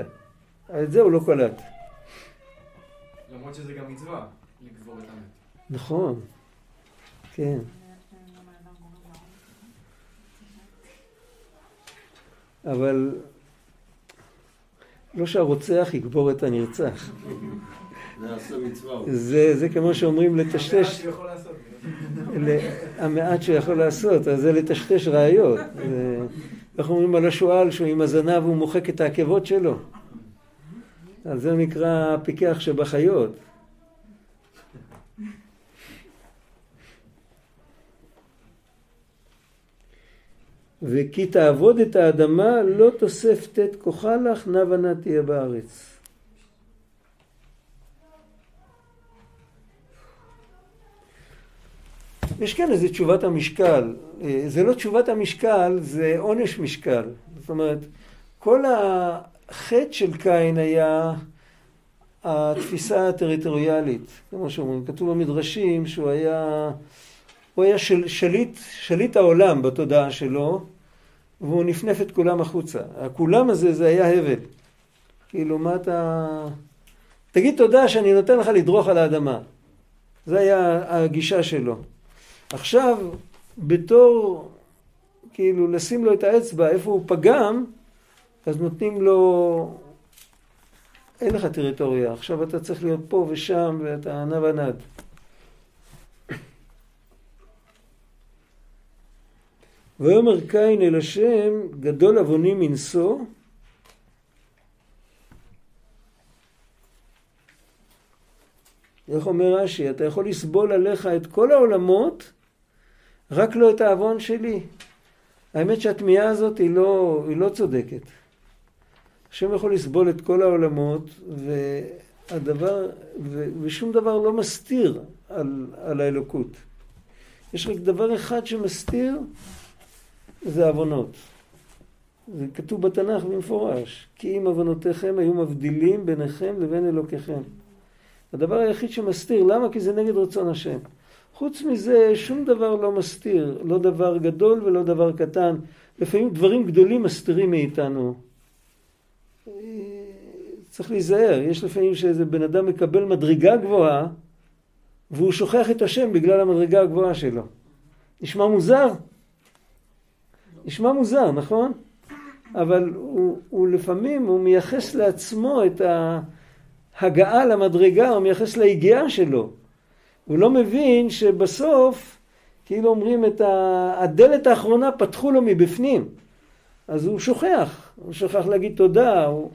את זה הוא לא קלט. למרות שזה גם מצווה, לקבור את המת. נכון, כן. אבל לא שהרוצח יקבור את הנרצח. זה, זה כמו שאומרים לטשטש, המעט שהוא יכול לעשות, אז זה לטשטש ראיות. איך אומרים על השועל שהוא עם הזנב הוא מוחק את העקבות שלו? אז זה נקרא פיקח שבחיות. וכי תעבוד את האדמה לא תוסף ט' כוחה לך נע ונע תהיה בארץ. יש כאן איזה תשובת המשקל. אה, זה לא תשובת המשקל, זה עונש משקל. זאת אומרת, כל החטא של קין היה התפיסה הטריטוריאלית, כמו שאומרים. כתוב במדרשים שהוא היה, הוא היה של, שליט, שליט העולם בתודעה שלו, והוא נפנף את כולם החוצה. הכולם הזה זה היה הבל. כאילו, מה אתה... תגיד תודה שאני נותן לך לדרוך על האדמה. זה היה הגישה שלו. עכשיו, בתור, כאילו, לשים לו את האצבע איפה הוא פגם, אז נותנים לו, אין לך טריטוריה, עכשיו אתה צריך להיות פה ושם ואתה נע ונד. ויאמר קין אל השם, גדול עווני מנשוא, איך אומר רש"י? אתה יכול לסבול עליך את כל העולמות, רק לא את העוון שלי. האמת שהתמיהה הזאת היא לא, היא לא צודקת. השם יכול לסבול את כל העולמות, והדבר, ו, ושום דבר לא מסתיר על, על האלוקות. יש רק דבר אחד שמסתיר, זה עוונות. זה כתוב בתנ"ך במפורש, כי אם עוונותיכם היו מבדילים ביניכם לבין אלוקיכם. הדבר היחיד שמסתיר, למה? כי זה נגד רצון השם. חוץ מזה, שום דבר לא מסתיר, לא דבר גדול ולא דבר קטן. לפעמים דברים גדולים מסתירים מאיתנו. צריך להיזהר, יש לפעמים שאיזה בן אדם מקבל מדרגה גבוהה והוא שוכח את השם בגלל המדרגה הגבוהה שלו. נשמע מוזר? נשמע מוזר, נכון? אבל הוא, הוא לפעמים, הוא מייחס לעצמו את ההגעה למדרגה, הוא מייחס ליגיעה שלו. הוא לא מבין שבסוף, כאילו אומרים, את הדלת האחרונה פתחו לו מבפנים. אז הוא שוכח, הוא שוכח להגיד תודה, הוא...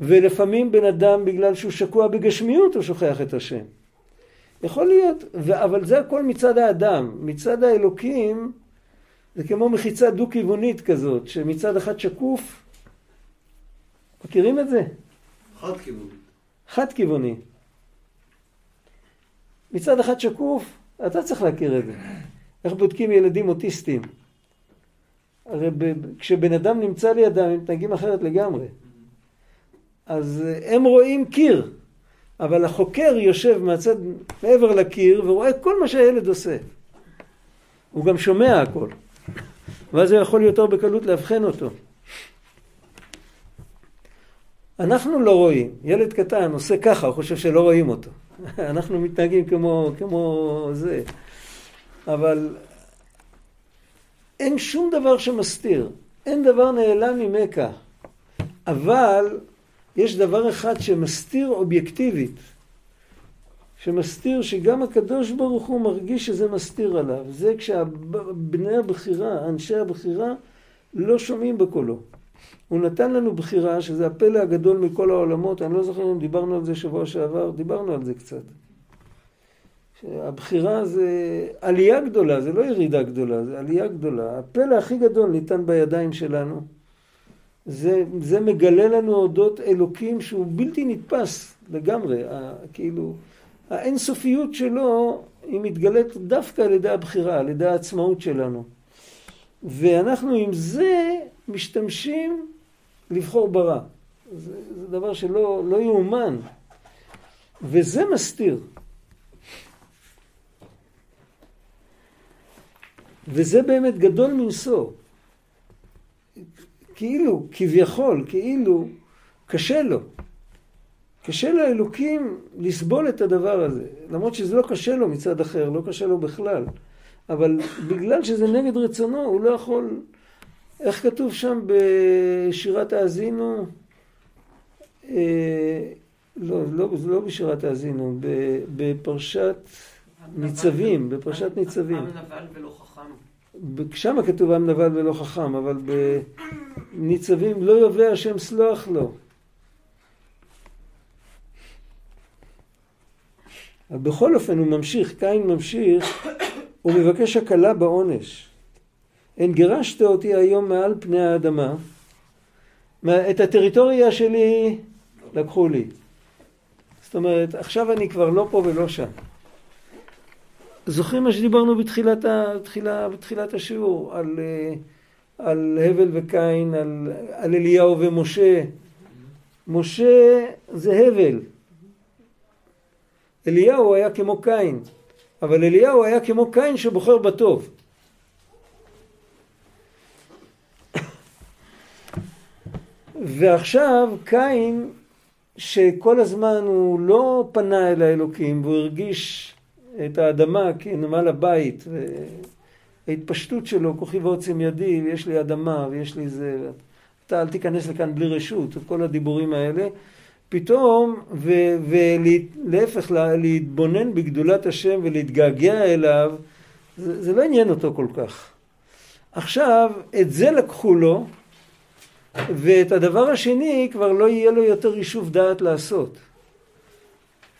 ולפעמים בן אדם בגלל שהוא שקוע בגשמיות הוא שוכח את השם. יכול להיות, ו... אבל זה הכל מצד האדם. מצד האלוקים זה כמו מחיצה דו-כיוונית כזאת, שמצד אחד שקוף, מכירים את זה? חד כיוונית. מצד אחד שקוף, אתה צריך להכיר את זה. איך בודקים ילדים אוטיסטים? הרי ב- כשבן אדם נמצא לידם הם מתנהגים אחרת לגמרי. אז אה, הם רואים קיר, אבל החוקר יושב מהצד מעבר לקיר ורואה כל מה שהילד עושה. הוא גם שומע הכל. ואז זה יכול יותר בקלות לאבחן אותו. אנחנו לא רואים. ילד קטן עושה ככה, הוא חושב שלא רואים אותו. אנחנו מתנהגים כמו, כמו זה. אבל אין שום דבר שמסתיר. אין דבר נעלם ממכה. אבל יש דבר אחד שמסתיר אובייקטיבית. שמסתיר שגם הקדוש ברוך הוא מרגיש שזה מסתיר עליו. זה כשבני הבחירה, אנשי הבחירה, לא שומעים בקולו. הוא נתן לנו בחירה, שזה הפלא הגדול מכל העולמות, אני לא זוכר אם דיברנו על זה שבוע שעבר, דיברנו על זה קצת. הבחירה זה עלייה גדולה, זה לא ירידה גדולה, זה עלייה גדולה. הפלא הכי גדול ניתן בידיים שלנו. זה, זה מגלה לנו אודות אלוקים שהוא בלתי נתפס לגמרי, כאילו, האינסופיות שלו היא מתגלית דווקא על ידי הבחירה, על ידי העצמאות שלנו. ואנחנו עם זה משתמשים לבחור ברע. זה, זה דבר שלא לא יאומן. וזה מסתיר. וזה באמת גדול מנשוא. כאילו, כביכול, כאילו, קשה לו. קשה לאלוקים לסבול את הדבר הזה. למרות שזה לא קשה לו מצד אחר, לא קשה לו בכלל. אבל בגלל שזה נגד רצונו, הוא לא יכול... איך כתוב שם בשירת האזינו? אה, לא, לא, לא בשירת האזינו, בפרשת ניצבים, בפרשת ניצבים. עם נבל ולא חכם. שם כתוב עם נבל ולא חכם, אבל בניצבים לא יובא השם סלוח לו. בכל אופן הוא ממשיך, קין ממשיך, הוא מבקש הקלה בעונש. הן גירשת אותי היום מעל פני האדמה, מה- את הטריטוריה שלי לקחו לי. זאת אומרת, עכשיו אני כבר לא פה ולא שם. זוכרים מה שדיברנו בתחילת, ה, תחילה, בתחילת השיעור, על, אה, על הבל וקין, על, על אליהו ומשה. משה זה הבל. אליהו היה כמו קין, אבל אליהו היה כמו קין שבוחר בטוב. ועכשיו קין, שכל הזמן הוא לא פנה אל האלוקים והוא הרגיש את האדמה כנמל הבית, וההתפשטות שלו, כוחי ועוצם ידי, ויש לי אדמה ויש לי זה, אתה אל תיכנס לכאן בלי רשות, כל הדיבורים האלה, פתאום, ולהפך, להתבונן בגדולת השם ולהתגעגע אליו, זה, זה לא עניין אותו כל כך. עכשיו, את זה לקחו לו, ואת הדבר השני כבר לא יהיה לו יותר יישוב דעת לעשות.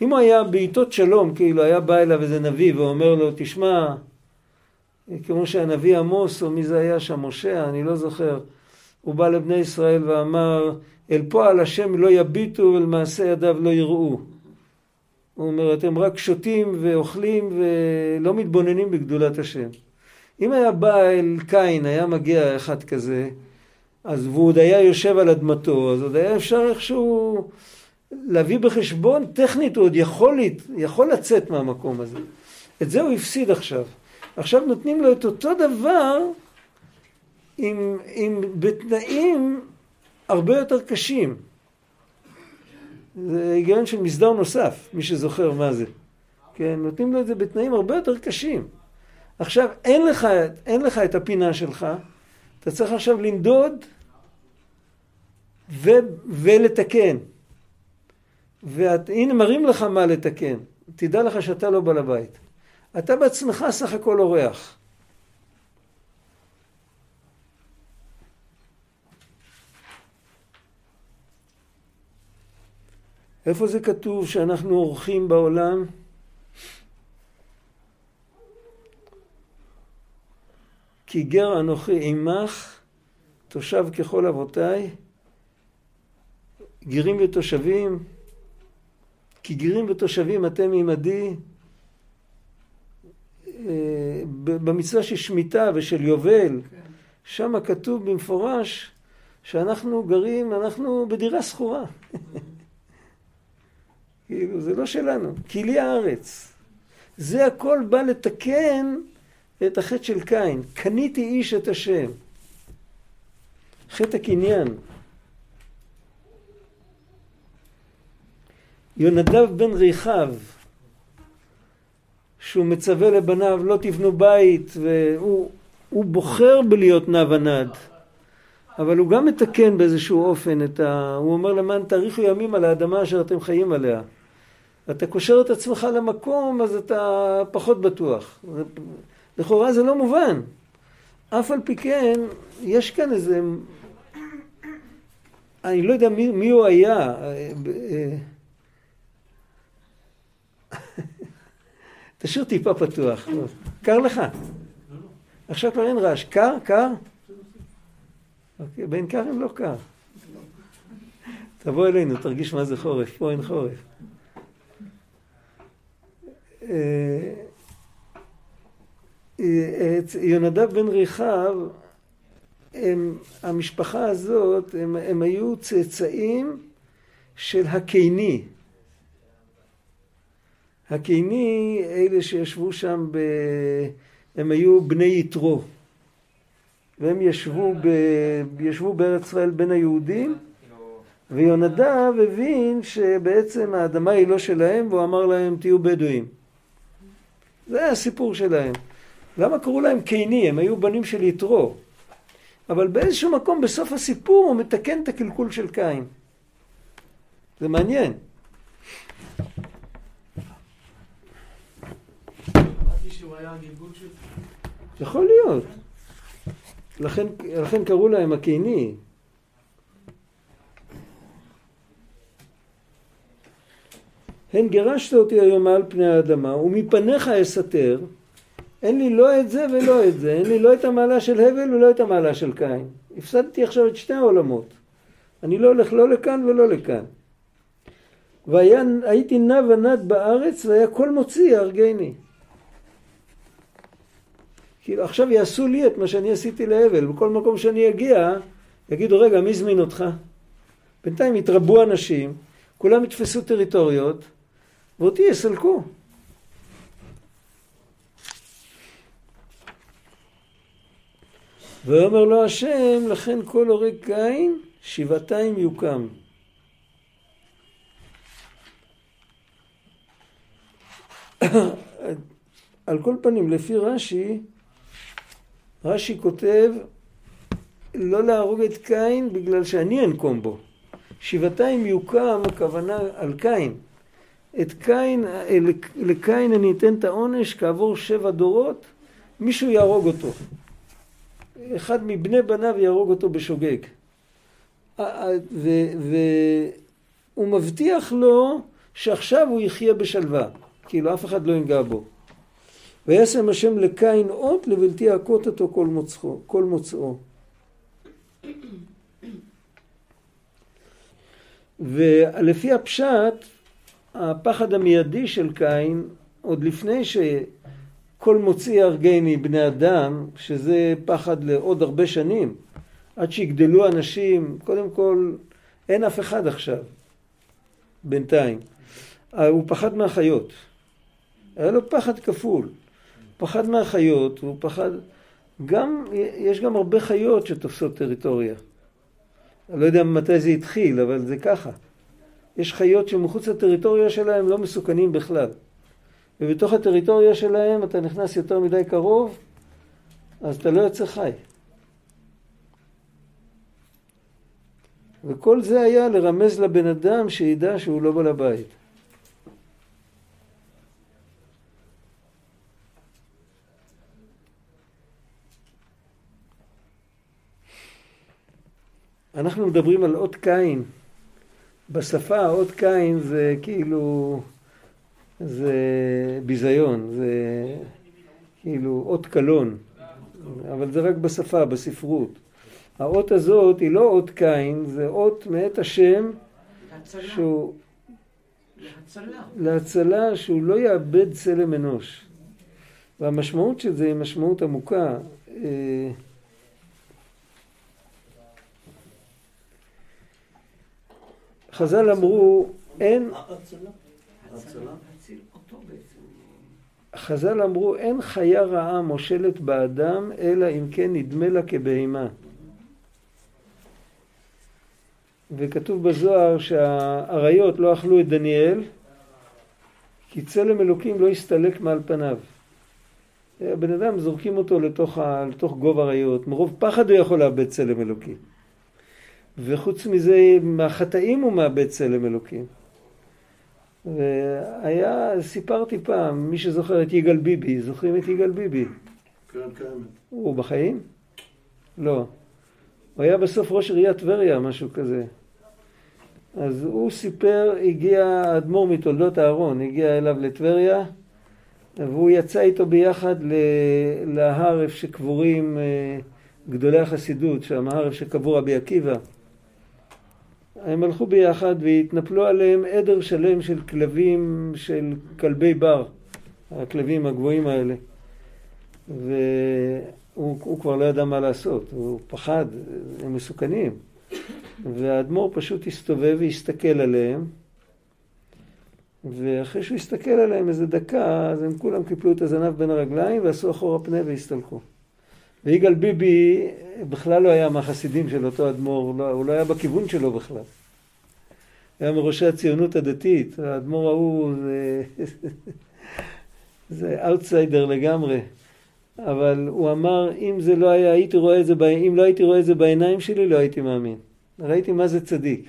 אם הוא היה בעיתות שלום, כאילו היה בא אליו איזה נביא ואומר לו, תשמע, כמו שהנביא עמוס, או מי זה היה שם, משה, אני לא זוכר, הוא בא לבני ישראל ואמר, אל פועל השם לא יביטו ולמעשה ידיו לא יראו. הוא אומר, אתם רק שותים ואוכלים ולא מתבוננים בגדולת השם. אם היה בא אל קין, היה מגיע אחד כזה, אז והוא עוד היה יושב על אדמתו, אז עוד היה אפשר איכשהו להביא בחשבון, טכנית הוא עוד יכול, יכול לצאת מהמקום הזה. את זה הוא הפסיד עכשיו. עכשיו נותנים לו את אותו דבר עם, עם, בתנאים הרבה יותר קשים. זה היגיון של מסדר נוסף, מי שזוכר מה זה. כן, נותנים לו את זה בתנאים הרבה יותר קשים. עכשיו, אין לך, אין לך את הפינה שלך, אתה צריך עכשיו לנדוד ו, ולתקן. והנה מראים לך מה לתקן. תדע לך שאתה לא בעל הבית. אתה בעצמך סך הכל אורח. איפה זה כתוב שאנחנו אורחים בעולם? כי גר אנוכי עמך, תושב ככל אבותיי, גרים ותושבים, כי גרים ותושבים אתם עמדי, במצווה של שמיטה ושל יובל, שם כתוב במפורש שאנחנו גרים, אנחנו בדירה שכורה. כאילו, זה לא שלנו, כי לי הארץ. זה הכל בא לתקן את החטא של קין. קניתי איש את השם. חטא הקניין. יונדב בן ריחב, שהוא מצווה לבניו לא תבנו בית, והוא בוחר בלהיות נב הנד, אבל הוא גם מתקן באיזשהו אופן את ה... הוא אומר למען תאריכו ימים על האדמה אשר אתם חיים עליה. אתה קושר את עצמך למקום, אז אתה פחות בטוח. לכאורה זה לא מובן. אף על פי כן, יש כאן איזה... אני לא יודע מי, מי הוא היה. תשאיר טיפה פתוח. קר לך. עכשיו כבר אין רעש. קר? קר? אוקיי, בעין כרם לא קר. תבוא אלינו, תרגיש מה זה חורף. פה אין חורף. יונדב בן ריחב, הם, המשפחה הזאת, הם, הם היו צאצאים של הקיני. הקיני, אלה שישבו שם, ב... הם היו בני יתרו. והם ישבו, ב... ישבו בארץ ישראל בין היהודים, ויונדב הבין שבעצם האדמה היא לא שלהם, והוא אמר להם תהיו בדואים. זה היה הסיפור שלהם. למה קראו להם קיני? הם היו בנים של יתרו. אבל באיזשהו מקום, בסוף הסיפור, הוא מתקן את הקלקול של קין. זה מעניין. יכול להיות. לכן, לכן קראו להם הקיני. הן גירשת אותי היום מעל פני האדמה, ומפניך אסתר, אין לי לא את זה ולא את זה, אין לי לא את המעלה של הבל ולא את המעלה של קין. הפסדתי עכשיו את שתי העולמות. אני לא הולך לא לכאן ולא לכאן. והייתי נע ונד בארץ והיה כל מוציא יהרגני. כאילו עכשיו יעשו לי את מה שאני עשיתי להבל, בכל מקום שאני אגיע יגידו רגע מי הזמין אותך? בינתיים יתרבו אנשים, כולם יתפסו טריטוריות ואותי יסלקו. ויאמר לו השם לכן כל הורג קין שבעתיים יוקם. על כל פנים, לפי רש"י, רש"י כותב לא להרוג את קין בגלל שאני אנקום בו. שבעתיים יוקם, הכוונה על קין. את קין, לקין אני אתן את העונש כעבור שבע דורות, מישהו יהרוג אותו. אחד מבני בניו יהרוג אותו בשוגג. והוא מבטיח לו שעכשיו הוא יחיה בשלווה, כאילו אף אחד לא ינגע בו. וישם השם לקין אות לבלתי יכות אותו כל מוצאו. כל מוצאו. ולפי הפשט, הפחד המיידי של קין, עוד לפני שכל מוציא הרגני בני אדם, שזה פחד לעוד הרבה שנים, עד שיגדלו אנשים, קודם כל אין אף אחד עכשיו, בינתיים. הוא פחד מהחיות. היה לו פחד כפול. פחד מהחיות, הוא פחד... גם, יש גם הרבה חיות שתופסות טריטוריה. אני לא יודע מתי זה התחיל, אבל זה ככה. יש חיות שמחוץ לטריטוריה שלהם לא מסוכנים בכלל. ובתוך הטריטוריה שלהם אתה נכנס יותר מדי קרוב, אז אתה לא יוצא חי. וכל זה היה לרמז לבן אדם שידע שהוא לא בעל הבית. אנחנו מדברים על אות קין. בשפה אות קין זה כאילו, זה ביזיון, זה כאילו אות קלון, אבל זה רק בשפה, בספרות. האות הזאת היא לא אות קין, זה אות מאת השם שהוא... להצלה. להצלה שהוא לא יאבד צלם אנוש. והמשמעות של זה היא משמעות עמוקה. חז"ל אמרו, אין... חז"ל אמרו, אין חיה רעה מושלת באדם, אלא אם כן נדמה לה כבהמה. וכתוב בזוהר שהאריות לא אכלו את דניאל, כי צלם אלוקים לא הסתלק מעל פניו. הבן אדם, זורקים אותו לתוך, לתוך גוב אריות, מרוב פחד הוא יכול לאבד צלם אלוקים. וחוץ מזה, מהחטאים הוא מאבד צלם אלוקים. והיה, סיפרתי פעם, מי שזוכר את יגאל ביבי, זוכרים את יגאל ביבי? כן, קיימת. הוא בחיים? לא. הוא היה בסוף ראש עיריית טבריה, משהו כזה. אז הוא סיפר, הגיע האדמו"ר מתולדות אהרון, הגיע אליו לטבריה, והוא יצא איתו ביחד להר איפה שקבורים אה, גדולי החסידות, שם ההר איפה שקבור רבי עקיבא. הם הלכו ביחד והתנפלו עליהם עדר שלם של כלבים, של כלבי בר, הכלבים הגבוהים האלה. והוא כבר לא ידע מה לעשות, הוא פחד, הם מסוכנים. והאדמו"ר פשוט הסתובב והסתכל עליהם, ואחרי שהוא הסתכל עליהם איזה דקה, אז הם כולם קיפלו את הזנב בין הרגליים ועשו אחורה פנה והסתלקו. ויגאל ביבי בכלל לא היה מהחסידים של אותו אדמו"ר, לא, הוא לא היה בכיוון שלו בכלל. היה מראשי הציונות הדתית, האדמו"ר ההוא זה, זה אאוטסיידר לגמרי. אבל הוא אמר, אם זה לא היה, הייתי רואה את זה, אם לא הייתי רואה את זה בעיניים שלי, לא הייתי מאמין. ראיתי מה זה צדיק.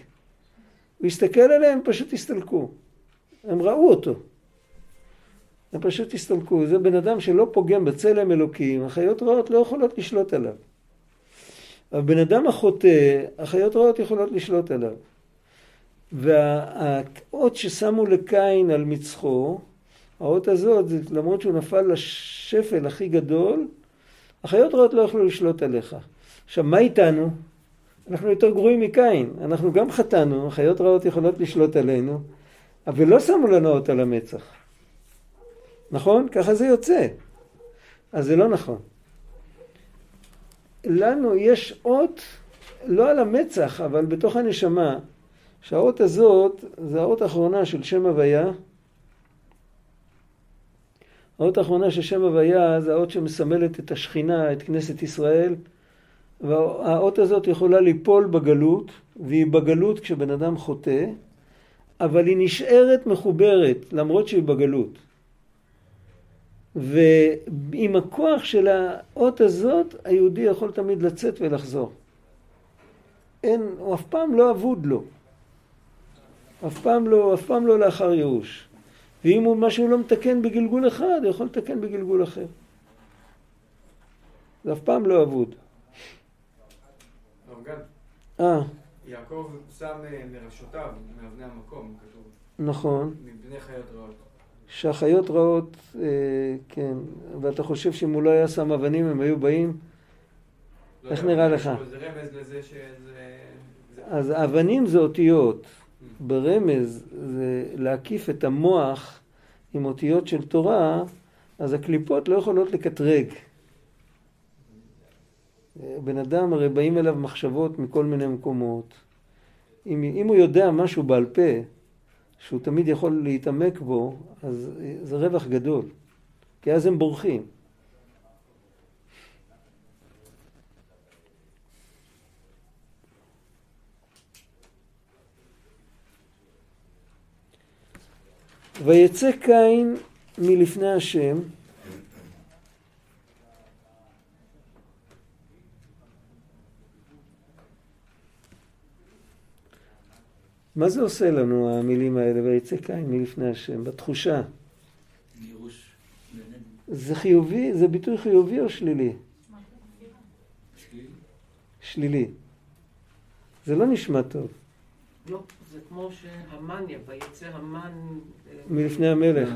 הוא הסתכל עליהם, פשוט הסתלקו. הם ראו אותו. הם פשוט הסתלקו. זה בן אדם שלא פוגם בצלם אלוקים, החיות רעות לא יכולות לשלוט עליו. הבן אדם החוטא, החיות רעות יכולות לשלוט עליו. והאות ששמו לקין על מצחו, האות הזאת, למרות שהוא נפל לשפל הכי גדול, החיות רעות לא יכלו לשלוט עליך. עכשיו, מה איתנו? אנחנו יותר גרועים מקין. אנחנו גם חטאנו, החיות רעות יכולות לשלוט עלינו, אבל לא שמו לנו אות על המצח. נכון? ככה זה יוצא. אז זה לא נכון. לנו יש אות, לא על המצח, אבל בתוך הנשמה, שהאות הזאת זה האות האחרונה של שם הוויה. האות האחרונה של שם הוויה זה האות שמסמלת את השכינה, את כנסת ישראל. והאות הזאת יכולה ליפול בגלות, והיא בגלות כשבן אדם חוטא, אבל היא נשארת מחוברת למרות שהיא בגלות. ועם הכוח של האות הזאת, היהודי יכול תמיד לצאת ולחזור. אין, הוא אף פעם לא אבוד לו. אף פעם לא, אף פעם לא לאחר ייאוש. ואם הוא משהו לא מתקן בגלגול אחד, הוא יכול לתקן בגלגול אחר. זה אף פעם לא אבוד. אה, יעקב שם אה, מראשותיו, מאבני המקום, כתוב, נכון. מבני חיות רעות. שהחיות רעות, אה, כן, ואתה חושב שאם הוא לא היה שם אבנים הם היו באים? לא איך נראה לך? איזה רמז לזה שזה... זה- אז האבנים זה אותיות. ברמז זה להקיף את המוח עם אותיות של תורה, אז הקליפות לא יכולות לקטרג. בן אדם, הרי באים אליו מחשבות מכל מיני מקומות. אם, אם הוא יודע משהו בעל פה, שהוא תמיד יכול להתעמק בו, אז זה רווח גדול. כי אז הם בורחים. ויצא קין מלפני השם מה זה עושה לנו המילים האלה, ויצא קין מלפני השם, בתחושה? גירוש. זה חיובי, זה ביטוי חיובי או שלילי? שלילי. שלילי. זה לא נשמע טוב, לא, זה כמו שהמן, ויצא המן... אה, מלפני המלך.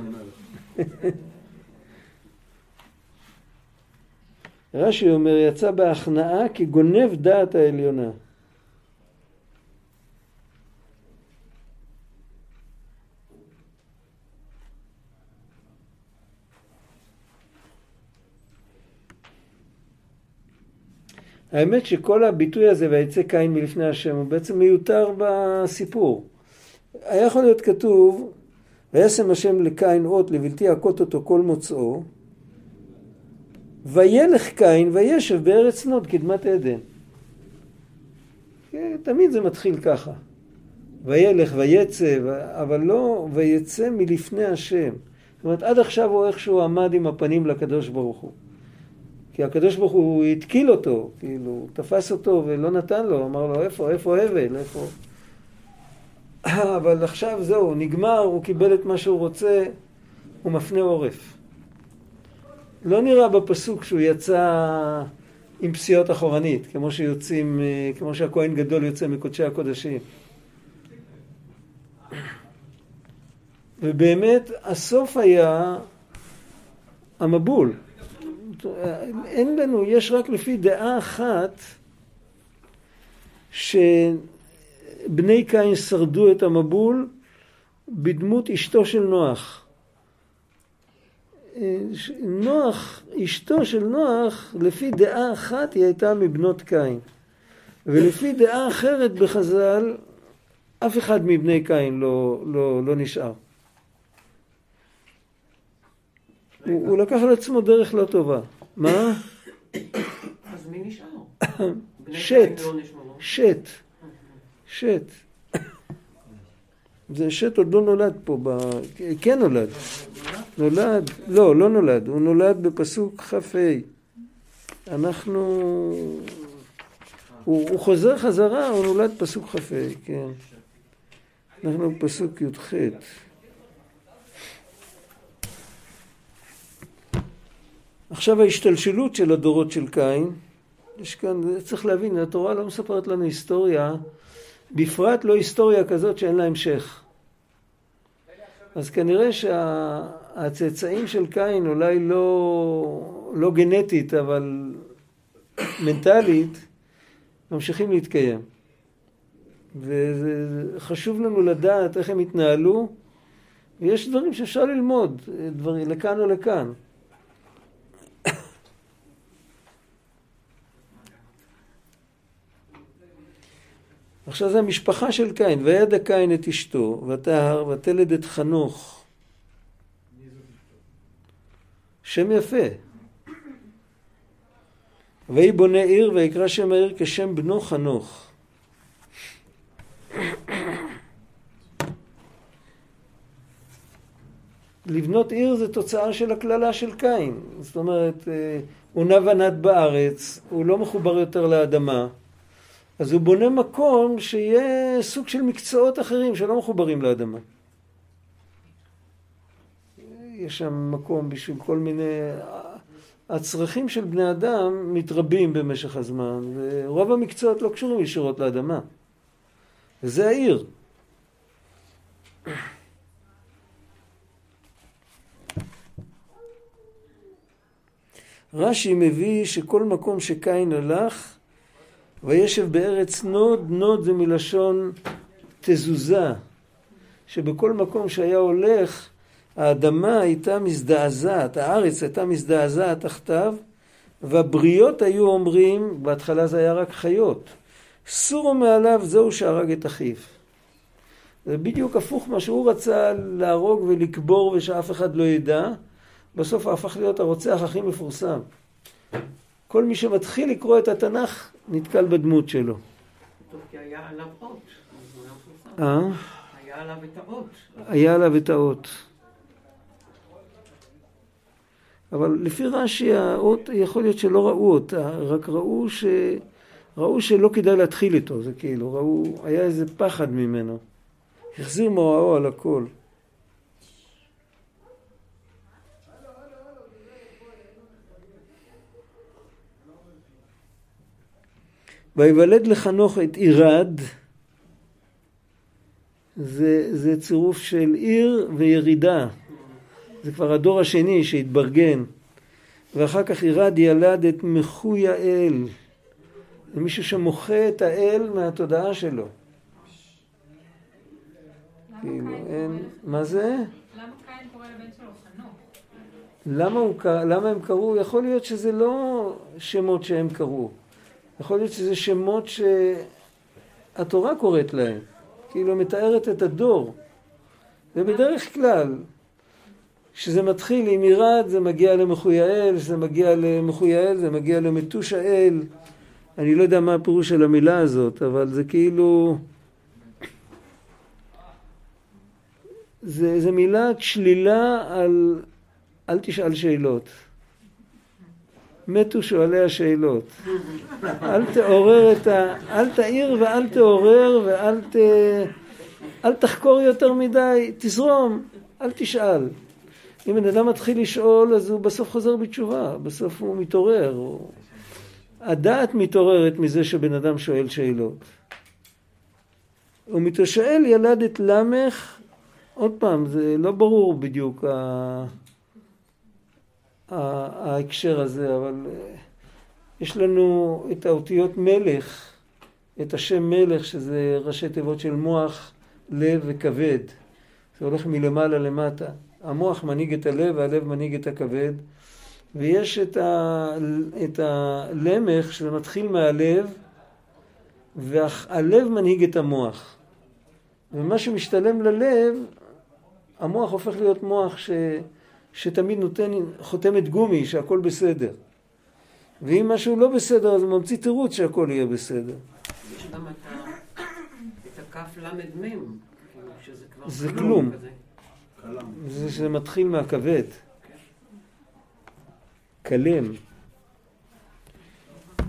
רש"י אומר, יצא בהכנעה כגונב דעת העליונה. האמת שכל הביטוי הזה, ויצא קין מלפני השם, הוא בעצם מיותר בסיפור. היה יכול להיות כתוב, וישם השם לקין אות לבלתי יכות אותו כל מוצאו, וילך קין וישב בארץ נוד קדמת עדן. כן, תמיד זה מתחיל ככה. וילך ויצא, אבל לא ויצא מלפני השם. זאת אומרת, עד עכשיו הוא איכשהו עמד עם הפנים לקדוש ברוך הוא. כי הקדוש ברוך הוא התקיל אותו, כאילו, תפס אותו ולא נתן לו, אמר לו, איפה, איפה הבל, איפה... אבל עכשיו זהו, נגמר, הוא קיבל את מה שהוא רוצה, הוא מפנה עורף. לא נראה בפסוק שהוא יצא עם פסיעות אחורנית, כמו שיוצאים, אה, כמו שהכהן גדול יוצא מקודשי הקודשים. ובאמת, הסוף היה המבול. אין לנו, יש רק לפי דעה אחת שבני קין שרדו את המבול בדמות אשתו של נוח. נוח, אשתו של נוח, לפי דעה אחת היא הייתה מבנות קין. ולפי דעה אחרת בחז"ל, אף אחד מבני קין לא, לא, לא נשאר. הוא, הוא לקח על עצמו דרך לא טובה. מה? אז מי נשאר? קין לא. שת. שת. זה שת עוד לא נולד פה, ב... כן נולד. נולד, לא, לא נולד, הוא נולד בפסוק כ"ה. אנחנו... הוא, הוא חוזר חזרה, הוא נולד פסוק כ"ה, כן. אנחנו בפסוק י"ח. עכשיו ההשתלשלות של הדורות של קין, יש כאן, צריך להבין, התורה לא מספרת לנו היסטוריה, בפרט לא היסטוריה כזאת שאין לה המשך. אז כנראה שהצאצאים של קין אולי לא, לא גנטית, אבל מנטלית, ממשיכים להתקיים. וחשוב לנו לדעת איך הם התנהלו, ויש דברים שאפשר ללמוד, דברים לכאן או לכאן. עכשיו זה המשפחה של קין, וידע קין את אשתו, ותהר, ותלד את חנוך. שם יפה. ויהי בונה עיר, ויקרא שם העיר כשם בנו חנוך. לבנות עיר זה תוצאה של הקללה של קין. זאת אומרת, אה, הוא נע ונד בארץ, הוא לא מחובר יותר לאדמה. אז הוא בונה מקום שיהיה סוג של מקצועות אחרים שלא מחוברים לאדמה. יש שם מקום בשביל כל מיני... הצרכים של בני אדם מתרבים במשך הזמן, ורוב המקצועות לא קשורים ישירות לאדמה. וזה העיר. רש"י מביא שכל מקום שקין הלך, וישב בארץ נוד, נוד זה מלשון תזוזה, שבכל מקום שהיה הולך, האדמה הייתה מזדעזעת, הארץ הייתה מזדעזעת תחתיו, והבריות היו אומרים, בהתחלה זה היה רק חיות, סורו מעליו זהו שהרג את אחיו. זה בדיוק הפוך מה שהוא רצה להרוג ולקבור ושאף אחד לא ידע, בסוף הפך להיות הרוצח הכי מפורסם. כל מי שמתחיל לקרוא את התנ"ך נתקל בדמות שלו. טוב, כי היה עליו אות. אה? היה עליו את האות. היה עליו את האות. אבל לפי רש"י האות יכול להיות שלא ראו אותה, רק ראו ש... ראו שלא כדאי להתחיל איתו, זה כאילו, ראו, היה איזה פחד ממנו. החזיר מוראו על הכל. ויוולד לחנוך את עירד, זה, זה צירוף של עיר וירידה. זה כבר הדור השני שהתברגן. ואחר כך עירד ילד את מחוי האל. זה מישהו שמוחה את האל מהתודעה שלו. כאילו, אין... מה זה? למה קין קורא לבן שלו חנוך? למה, הוא, קרא- למה הם קראו? יכול להיות שזה לא שמות שהם קראו. יכול להיות שזה שמות שהתורה קוראת להם. כאילו מתארת את הדור. ובדרך כלל, כשזה מתחיל עם ירד, זה מגיע למחויאל, כשזה מגיע למחויאל, זה מגיע למתושאל. אני לא יודע מה הפירוש של המילה הזאת, אבל זה כאילו... זה, זה מילת שלילה על אל תשאל שאלות. מתו שואלי השאלות. אל תעורר את ה... אל תעיר ואל תעורר ואל ת... אל תחקור יותר מדי, תזרום, אל תשאל. אם בן אדם מתחיל לשאול, אז הוא בסוף חוזר בתשובה, בסוף הוא מתעורר. הוא... הדעת מתעוררת מזה שבן אדם שואל שאלות. ומתשאל ילד את למך, עוד פעם, זה לא ברור בדיוק ה... ההקשר הזה, אבל אה, יש לנו את האותיות מלך, את השם מלך, שזה ראשי תיבות של מוח, לב וכבד. זה הולך מלמעלה למטה. המוח מנהיג את הלב והלב מנהיג את הכבד. ויש את, ה, את הלמך שזה מתחיל מהלב, והלב מנהיג את המוח. ומה שמשתלם ללב, המוח הופך להיות מוח ש, שתמיד נותן חותמת גומי, שהכל בסדר. ואם משהו לא בסדר, אז הוא ממציא תירוץ שהכל יהיה בסדר. יש גם את הכף מם, כאילו, שזה כבר זה כלום. זה שזה מתחיל מהכבד. כלם.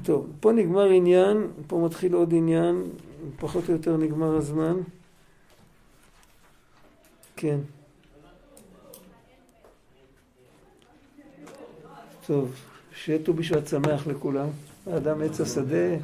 טוב, פה נגמר עניין, פה מתחיל עוד עניין, פחות או יותר נגמר הזמן. כן. טוב, שיהיה ט"ו בשבט שמח לכולם. האדם עץ השדה.